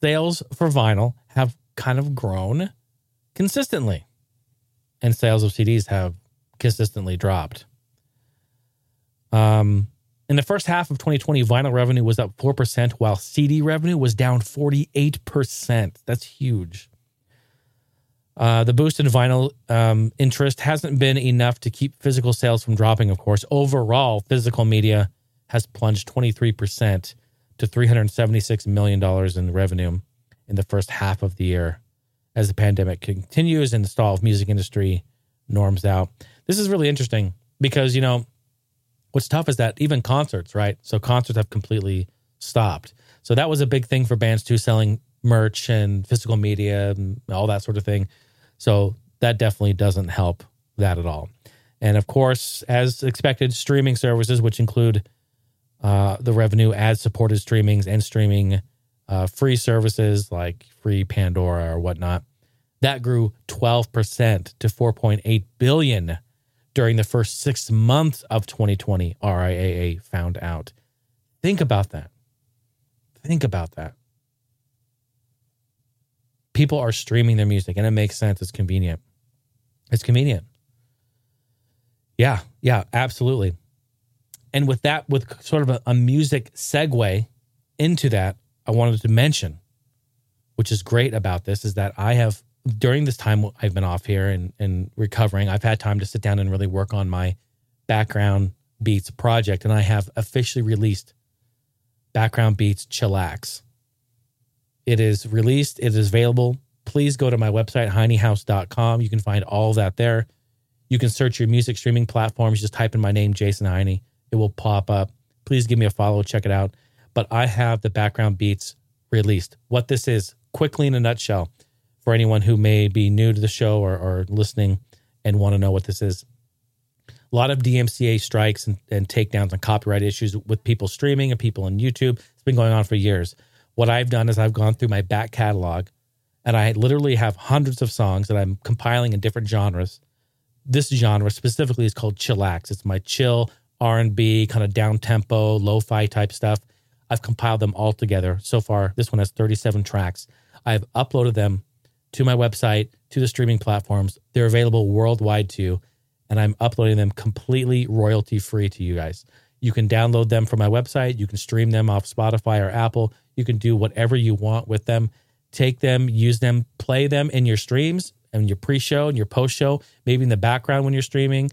sales for vinyl have kind of grown consistently, and sales of CDs have consistently dropped. Um, in the first half of 2020, vinyl revenue was up 4%, while CD revenue was down 48%. That's huge. Uh, the boost in vinyl um, interest hasn't been enough to keep physical sales from dropping, of course. Overall, physical media has plunged 23% to $376 million in revenue in the first half of the year as the pandemic continues and the stall of music industry norms out. This is really interesting because, you know, what's tough is that even concerts, right? So concerts have completely stopped. So that was a big thing for bands too, selling merch and physical media and all that sort of thing. So that definitely doesn't help that at all. And of course, as expected, streaming services, which include uh, the revenue ad supported streamings and streaming uh, free services like free Pandora or whatnot. That grew 12% to 4.8 billion during the first six months of 2020, RIAA found out. Think about that. Think about that. People are streaming their music and it makes sense. It's convenient. It's convenient. Yeah, yeah, absolutely. And with that, with sort of a, a music segue into that, I wanted to mention, which is great about this, is that I have during this time I've been off here and, and recovering, I've had time to sit down and really work on my background beats project. And I have officially released background beats chillax. It is released, it is available. Please go to my website, heinehouse.com. You can find all that there. You can search your music streaming platforms. Just type in my name, Jason Heine. It will pop up. Please give me a follow, check it out but I have the background beats released. What this is, quickly in a nutshell, for anyone who may be new to the show or, or listening and want to know what this is. A lot of DMCA strikes and, and takedowns and copyright issues with people streaming and people on YouTube. It's been going on for years. What I've done is I've gone through my back catalog and I literally have hundreds of songs that I'm compiling in different genres. This genre specifically is called chillax. It's my chill R&B kind of down tempo, lo-fi type stuff I've compiled them all together. So far, this one has 37 tracks. I've uploaded them to my website, to the streaming platforms. They're available worldwide too. And I'm uploading them completely royalty free to you guys. You can download them from my website. You can stream them off Spotify or Apple. You can do whatever you want with them. Take them, use them, play them in your streams and your pre show and your post show, maybe in the background when you're streaming.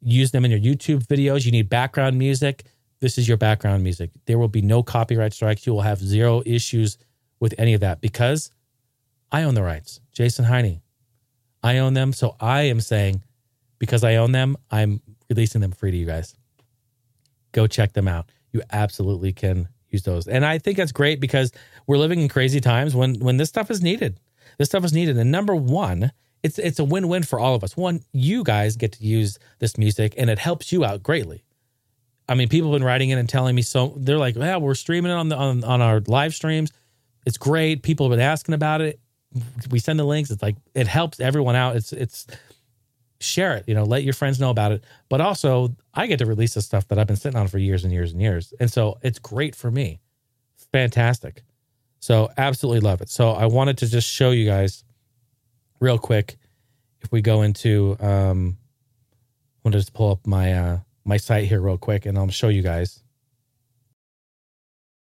Use them in your YouTube videos. You need background music this is your background music. There will be no copyright strikes. You will have zero issues with any of that because I own the rights. Jason Heine. I own them. So I am saying because I own them, I'm releasing them free to you guys. Go check them out. you absolutely can use those. And I think that's great because we're living in crazy times when when this stuff is needed. This stuff is needed. And number one, it's it's a win-win for all of us. One, you guys get to use this music and it helps you out greatly. I mean, people have been writing in and telling me so they're like, yeah, we're streaming it on the on, on our live streams. It's great. People have been asking about it. We send the links. It's like it helps everyone out. It's it's share it, you know, let your friends know about it. But also I get to release the stuff that I've been sitting on for years and years and years. And so it's great for me. Fantastic. So absolutely love it. So I wanted to just show you guys real quick if we go into um I'm gonna just pull up my uh my site here real quick and I'll show you guys.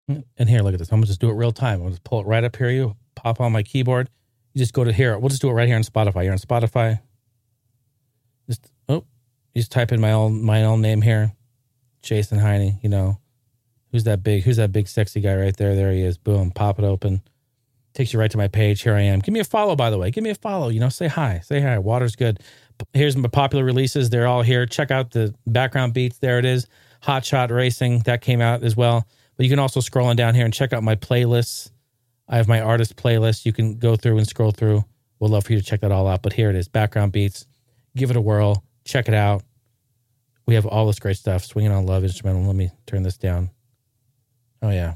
And here, look at this. I'm gonna just do it real time. I'll just pull it right up here. You pop on my keyboard. You just go to here. We'll just do it right here on Spotify. You're on Spotify. Just oh, just type in my own my own name here, Jason Heine. You know, who's that big? Who's that big sexy guy right there? There he is. Boom, pop it open. Takes you right to my page. Here I am. Give me a follow, by the way. Give me a follow. You know, say hi. Say hi. Water's good. Here's my popular releases. They're all here. Check out the background beats. There it is. Hot Shot Racing. That came out as well. But you can also scroll on down here and check out my playlists. I have my artist playlist. You can go through and scroll through. We'd love for you to check that all out. But here it is. Background beats. Give it a whirl. Check it out. We have all this great stuff. Swinging on Love instrumental. Let me turn this down. Oh, yeah.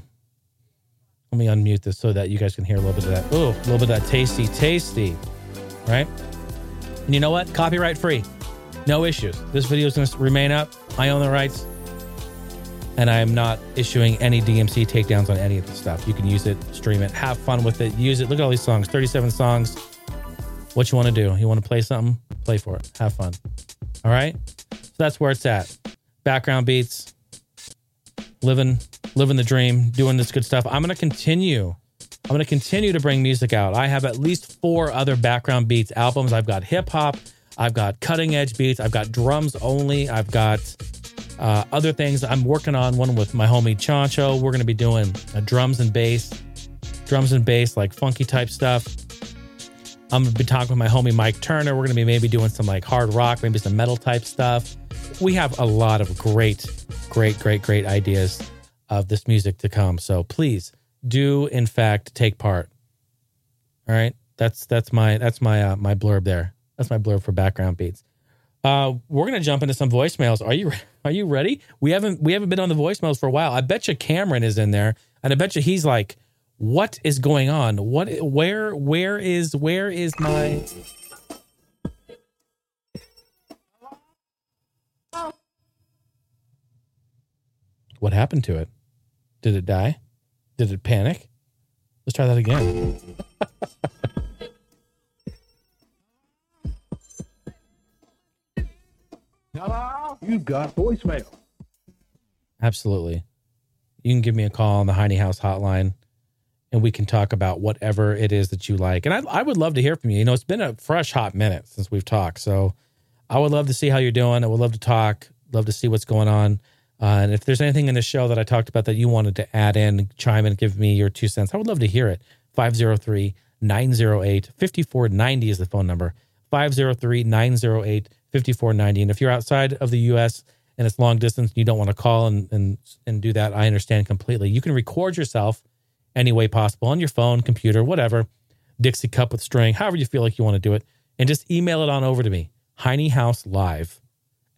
Let me unmute this so that you guys can hear a little bit of that. Oh, a little bit of that tasty, tasty, right? And you know what? Copyright free. No issues. This video is going to remain up. I own the rights. And I am not issuing any DMC takedowns on any of this stuff. You can use it, stream it, have fun with it, use it. Look at all these songs 37 songs. What you want to do? You want to play something? Play for it. Have fun. All right. So that's where it's at. Background beats, living living the dream, doing this good stuff. I'm going to continue. I'm going to continue to bring music out. I have at least four other background beats albums. I've got hip hop, I've got cutting edge beats, I've got drums only, I've got uh, other things. I'm working on one with my homie Chancho. We're going to be doing uh, drums and bass, drums and bass, like funky type stuff. I'm going to be talking with my homie Mike Turner. We're going to be maybe doing some like hard rock, maybe some metal type stuff. We have a lot of great, great, great, great ideas of this music to come. So please do in fact take part. All right. That's that's my that's my uh, my blurb there. That's my blurb for background beats. Uh, we're gonna jump into some voicemails. Are you are you ready? We haven't we haven't been on the voicemails for a while. I bet you Cameron is in there, and I bet you he's like, "What is going on? What where where is where is my?" What happened to it? Did it die? Did it panic? Let's try that again. Hello? You've got voicemail. Absolutely. You can give me a call on the Heine House hotline and we can talk about whatever it is that you like. And I, I would love to hear from you. You know, it's been a fresh, hot minute since we've talked. So I would love to see how you're doing. I would love to talk, love to see what's going on. Uh, and if there's anything in the show that I talked about that you wanted to add in, chime in, give me your two cents, I would love to hear it. 503 908 5490 is the phone number. 503 908 5490. And if you're outside of the US and it's long distance and you don't want to call and, and, and do that, I understand completely. You can record yourself any way possible on your phone, computer, whatever, Dixie cup with string, however you feel like you want to do it, and just email it on over to me, heinehouselive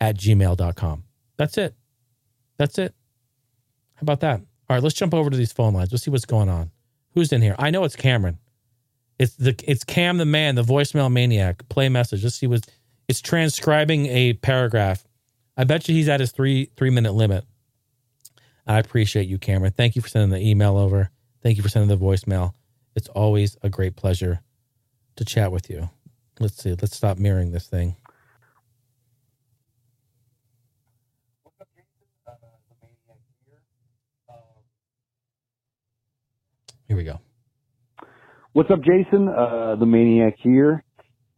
at gmail.com. That's it. That's it. How about that? All right, let's jump over to these phone lines. Let's see what's going on. Who's in here? I know it's Cameron. It's the it's Cam the man, the voicemail maniac. Play message. Let's see what it's transcribing a paragraph. I bet you he's at his three three minute limit. I appreciate you, Cameron. Thank you for sending the email over. Thank you for sending the voicemail. It's always a great pleasure to chat with you. Let's see. Let's stop mirroring this thing. Here we go. What's up, Jason? Uh, the Maniac here.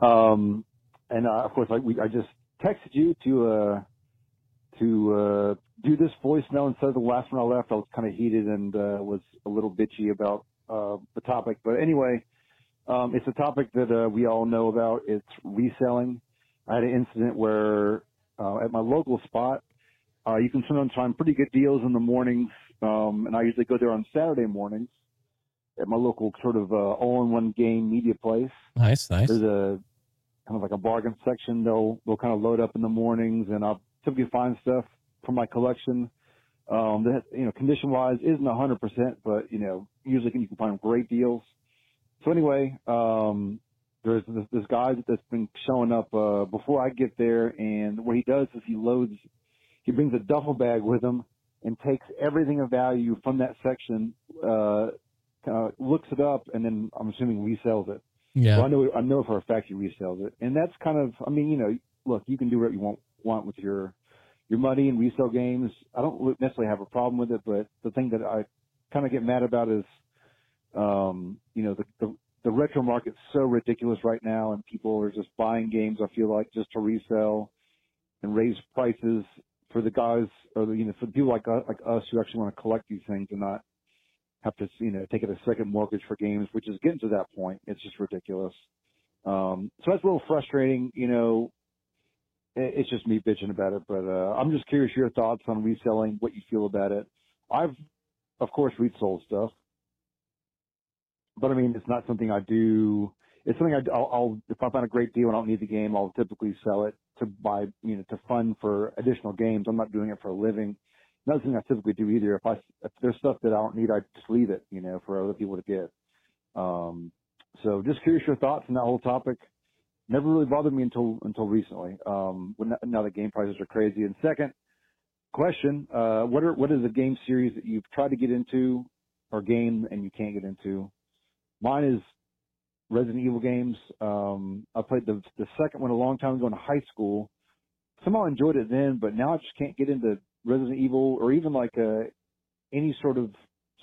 Um, and uh, of course, I, we, I just texted you to uh, to uh, do this voicemail instead of the last one I left. I was kind of heated and uh, was a little bitchy about uh, the topic. But anyway, um, it's a topic that we all know about. It's reselling. I had an incident where uh, at my local spot, Uh, you can sometimes find pretty good deals in the mornings, um, and I usually go there on Saturday mornings at my local sort of uh, all-in-one game media place. Nice, nice. There's a kind of like a bargain section. They'll they'll kind of load up in the mornings, and I'll typically find stuff from my collection um, that you know condition wise isn't a hundred percent, but you know usually you can find great deals. So anyway, um, there's this, this guy that's been showing up uh, before I get there, and what he does is he loads, he brings a duffel bag with him and takes everything of value from that section, uh, uh, looks it up, and then I'm assuming resells it. Yeah. I know I know for a fact he resells it, and that's kind of I mean you know look you can do what you want want with your your money and resell games. I don't necessarily have a problem with it, but the thing that I kind of get mad about is um, you know the, the the retro market's so ridiculous right now, and people are just buying games. I feel like just to resell and raise prices for the guys or the, you know for the people like us, like us who actually want to collect these things and not have to you know take it a second mortgage for games, which is getting to that point. It's just ridiculous. Um, so that's a little frustrating. You know, it, it's just me bitching about it, but uh, I'm just curious your thoughts on reselling, what you feel about it. I've of course resold stuff, but I mean it's not something I do. It's something I, I'll, I'll if I find a great deal and I don't need the game, I'll typically sell it to buy you know to fund for additional games. I'm not doing it for a living another thing I typically do either. If I if there's stuff that I don't need, I just leave it, you know, for other people to get. Um, so just curious your thoughts on that whole topic. Never really bothered me until until recently. Um, when now the game prices are crazy. And second question, uh, what are what is a game series that you've tried to get into or game and you can't get into? Mine is Resident Evil games. Um, I played the the second one a long time ago in high school. Somehow enjoyed it then, but now I just can't get into Resident Evil or even like uh, any sort of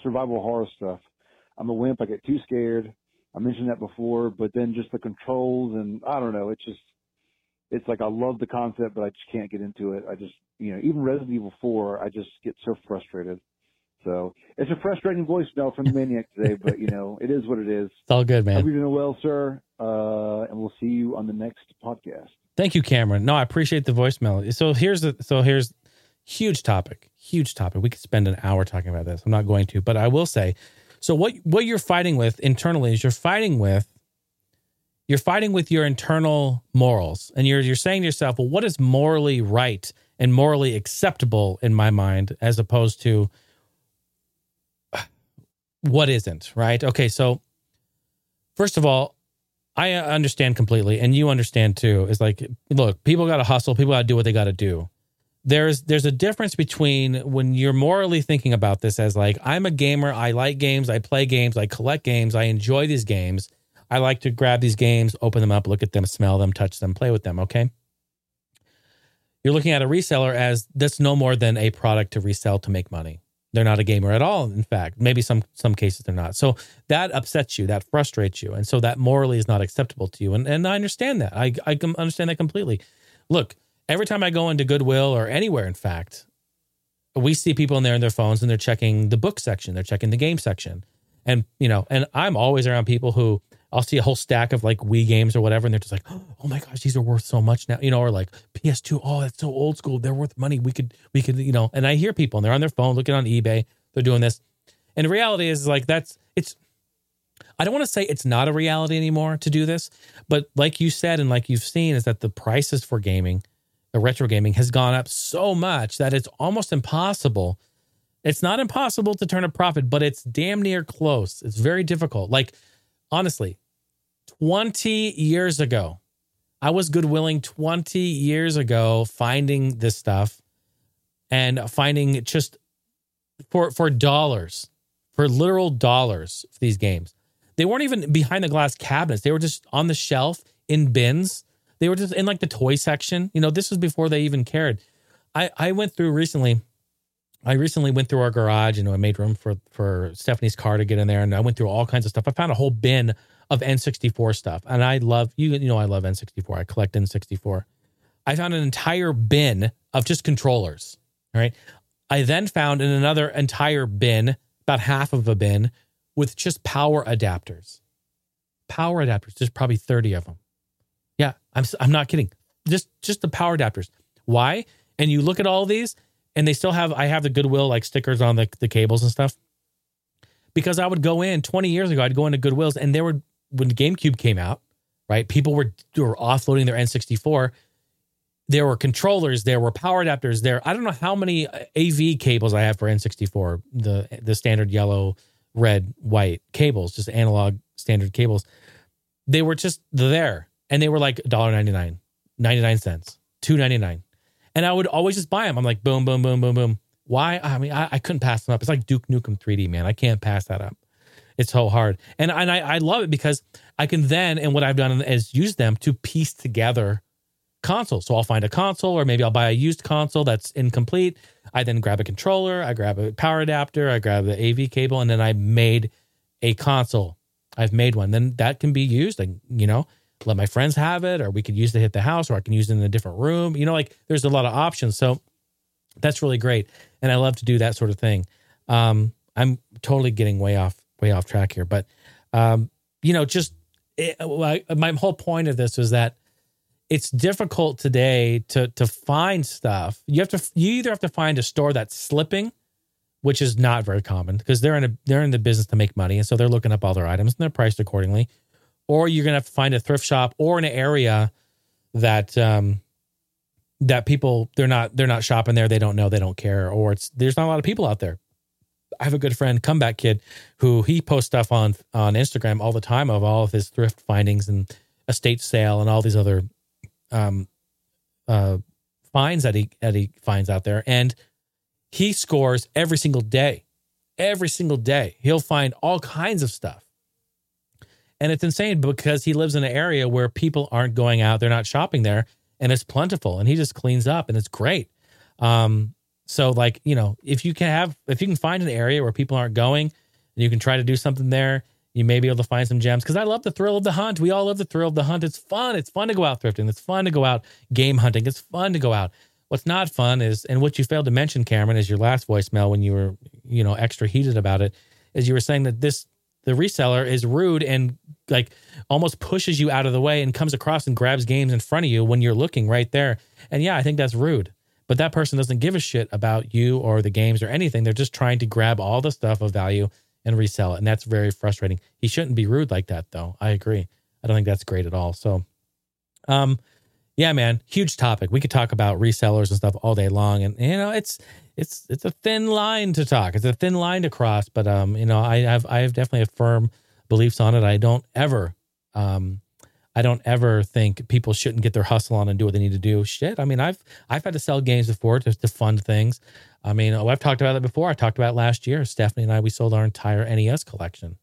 survival horror stuff. I'm a wimp. I get too scared. I mentioned that before, but then just the controls and I don't know. It's just it's like I love the concept, but I just can't get into it. I just you know even Resident Evil 4, I just get so frustrated. So it's a frustrating voicemail from the maniac today, but you know it is what it is. It's all good, man. Hope you're doing well, sir. Uh, and we'll see you on the next podcast. Thank you, Cameron. No, I appreciate the voicemail. So here's the so here's huge topic, huge topic. We could spend an hour talking about this. I'm not going to, but I will say. So what what you're fighting with internally is you're fighting with you're fighting with your internal morals, and you're you're saying to yourself, well, what is morally right and morally acceptable in my mind, as opposed to what isn't, right? Okay, so first of all, I understand completely, and you understand too. Is like, look, people got to hustle, people got to do what they got to do there's there's a difference between when you're morally thinking about this as like I'm a gamer, I like games, I play games, I collect games, I enjoy these games. I like to grab these games, open them up, look at them, smell them, touch them, play with them, okay? You're looking at a reseller as that's no more than a product to resell to make money. They're not a gamer at all, in fact. Maybe some some cases they're not. So that upsets you, that frustrates you. And so that morally is not acceptable to you. And and I understand that. I I can understand that completely. Look, every time I go into Goodwill or anywhere, in fact, we see people in there in their phones and they're checking the book section, they're checking the game section. And, you know, and I'm always around people who I'll see a whole stack of like Wii games or whatever, and they're just like, oh my gosh, these are worth so much now, you know, or like PS2, oh, that's so old school. They're worth money. We could, we could, you know, and I hear people and they're on their phone looking on eBay, they're doing this. And the reality is like, that's, it's, I don't want to say it's not a reality anymore to do this, but like you said, and like you've seen, is that the prices for gaming the retro gaming has gone up so much that it's almost impossible. It's not impossible to turn a profit, but it's damn near close. It's very difficult. Like, honestly, 20 years ago, I was goodwilling 20 years ago finding this stuff and finding just for for dollars, for literal dollars for these games. They weren't even behind the glass cabinets. They were just on the shelf in bins they were just in like the toy section. You know, this was before they even cared. I I went through recently. I recently went through our garage and I made room for for Stephanie's car to get in there, and I went through all kinds of stuff. I found a whole bin of N64 stuff, and I love you. You know, I love N64. I collect N64. I found an entire bin of just controllers. Right. I then found in another entire bin, about half of a bin, with just power adapters. Power adapters. There's probably 30 of them. I'm I'm not kidding. Just just the power adapters. Why? And you look at all these, and they still have I have the Goodwill like stickers on the the cables and stuff. Because I would go in 20 years ago, I'd go into Goodwills and there were when GameCube came out, right? People were were offloading their N64. There were controllers, there were power adapters, there. I don't know how many uh, AV cables I have for N64, the the standard yellow, red, white cables, just analog standard cables. They were just there and they were like $1.99, 99 cents, 2.99. And I would always just buy them. I'm like boom boom boom boom boom. Why? I mean, I, I couldn't pass them up. It's like Duke Nukem 3D, man. I can't pass that up. It's so hard. And, and I, I love it because I can then, and what I've done is use them to piece together consoles. So I'll find a console, or maybe I'll buy a used console that's incomplete. I then grab a controller, I grab a power adapter, I grab the AV cable, and then I made a console. I've made one. Then that can be used. and you know, let my friends have it, or we could use to hit the house, or I can use it in a different room. You know, like there's a lot of options. So that's really great. And I love to do that sort of thing. Um, I'm totally getting way off, way off track here, but, um, you know, just it, my whole point of this was that it's difficult today to to find stuff. You have to you either have to find a store that's slipping, which is not very common because they're in a they're in the business to make money, and so they're looking up all their items and they're priced accordingly. Or you're gonna have to find a thrift shop or an area that um, that people they're not they're not shopping there, they don't know, they don't care, or it's there's not a lot of people out there. I have a good friend, comeback kid, who he posts stuff on on Instagram all the time of all of his thrift findings and estate sale and all these other um, uh, finds that he that he finds out there, and he scores every single day. Every single day, he'll find all kinds of stuff, and it's insane because he lives in an area where people aren't going out; they're not shopping there, and it's plentiful, and he just cleans up, and it's great. Um, so, like you know, if you can have, if you can find an area where people aren't going, and you can try to do something there, you may be able to find some gems because I love the thrill of the hunt. We all love the thrill of the hunt. It's fun. It's fun to go out thrifting. It's fun to go out game hunting. It's fun to go out. What's not fun is, and what you failed to mention, Cameron, is your last voicemail when you were, you know, extra heated about it, is you were saying that this the reseller is rude and like almost pushes you out of the way and comes across and grabs games in front of you when you're looking right there. And yeah, I think that's rude. But that person doesn't give a shit about you or the games or anything. They're just trying to grab all the stuff of value and resell it. And that's very frustrating. He shouldn't be rude like that, though. I agree. I don't think that's great at all. So, um, yeah, man, huge topic. We could talk about resellers and stuff all day long, and you know, it's it's it's a thin line to talk. It's a thin line to cross, but um, you know, I have I have definitely a firm beliefs on it. I don't ever um I don't ever think people shouldn't get their hustle on and do what they need to do. Shit. I mean, I've I've had to sell games before to, to fund things. I mean, oh, I've talked about it before. I talked about last year. Stephanie and I we sold our entire NES collection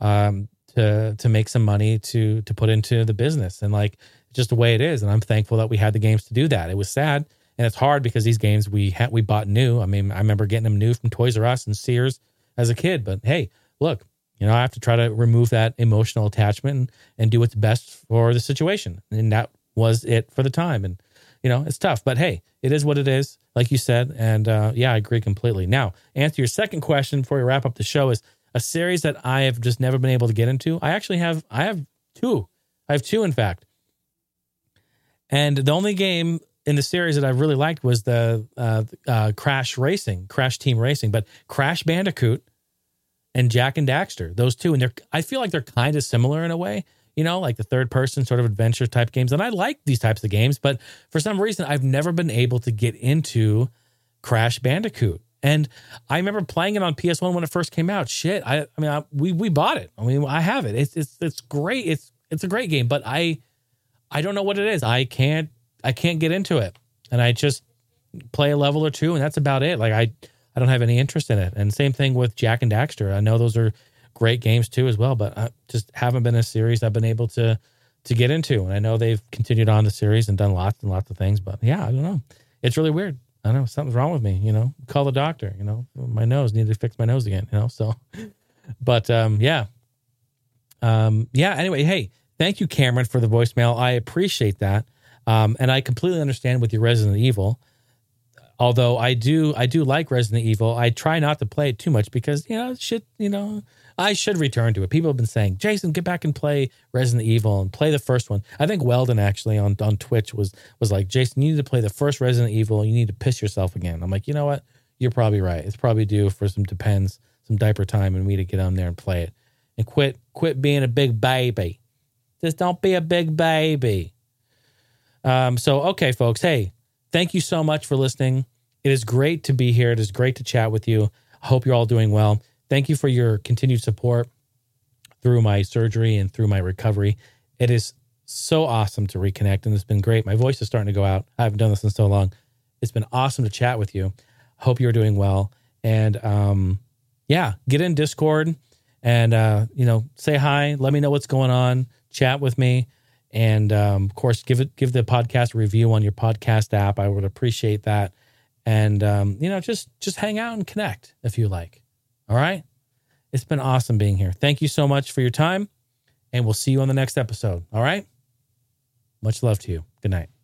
um, to to make some money to to put into the business and like just the way it is. And I'm thankful that we had the games to do that. It was sad and it's hard because these games we we bought new. I mean, I remember getting them new from Toys R Us and Sears as a kid. But hey, look, you know, I have to try to remove that emotional attachment and, and do what's best for the situation. And that was it for the time. And, you know, it's tough, but hey, it is what it is, like you said. And uh, yeah, I agree completely. Now, answer your second question before we wrap up the show is a series that I have just never been able to get into. I actually have, I have two. I have two, in fact. And the only game in the series that I really liked was the uh, uh, Crash Racing, Crash Team Racing, but Crash Bandicoot and Jak and Daxter, those two, and they're I feel like they're kind of similar in a way, you know, like the third person sort of adventure type games. And I like these types of games, but for some reason I've never been able to get into Crash Bandicoot. And I remember playing it on PS1 when it first came out. Shit, I, I mean, I, we we bought it. I mean, I have it. It's it's it's great. It's it's a great game, but I I don't know what it is. I can't I can't get into it, and I just play a level or two, and that's about it. Like I I don't have any interest in it. And same thing with Jak and Daxter. I know those are great games too as well, but I just haven't been a series I've been able to to get into. And I know they've continued on the series and done lots and lots of things, but yeah, I don't know. It's really weird. I don't know something's wrong with me. You know, call the doctor. You know, my nose need to fix my nose again. You know, so. But um, yeah, um, yeah. Anyway, hey, thank you, Cameron, for the voicemail. I appreciate that, um, and I completely understand with your Resident Evil. Although I do, I do like Resident Evil. I try not to play it too much because you know, shit. You know, I should return to it. People have been saying, Jason, get back and play Resident Evil and play the first one. I think Weldon actually on on Twitch was was like, Jason, you need to play the first Resident Evil. You need to piss yourself again. I'm like, you know what? You're probably right. It's probably due for some depends, some diaper time, and me to get on there and play it and quit quit being a big baby. Just don't be a big baby. Um, so okay, folks. Hey, thank you so much for listening. It is great to be here. It is great to chat with you. I hope you're all doing well. Thank you for your continued support through my surgery and through my recovery. It is so awesome to reconnect, and it's been great. My voice is starting to go out. I haven't done this in so long. It's been awesome to chat with you. Hope you're doing well. And um, yeah, get in Discord and uh, you know say hi. Let me know what's going on. Chat with me, and um, of course give it give the podcast a review on your podcast app. I would appreciate that. And um, you know just just hang out and connect if you like. All right. It's been awesome being here. Thank you so much for your time, and we'll see you on the next episode. All right. Much love to you. Good night.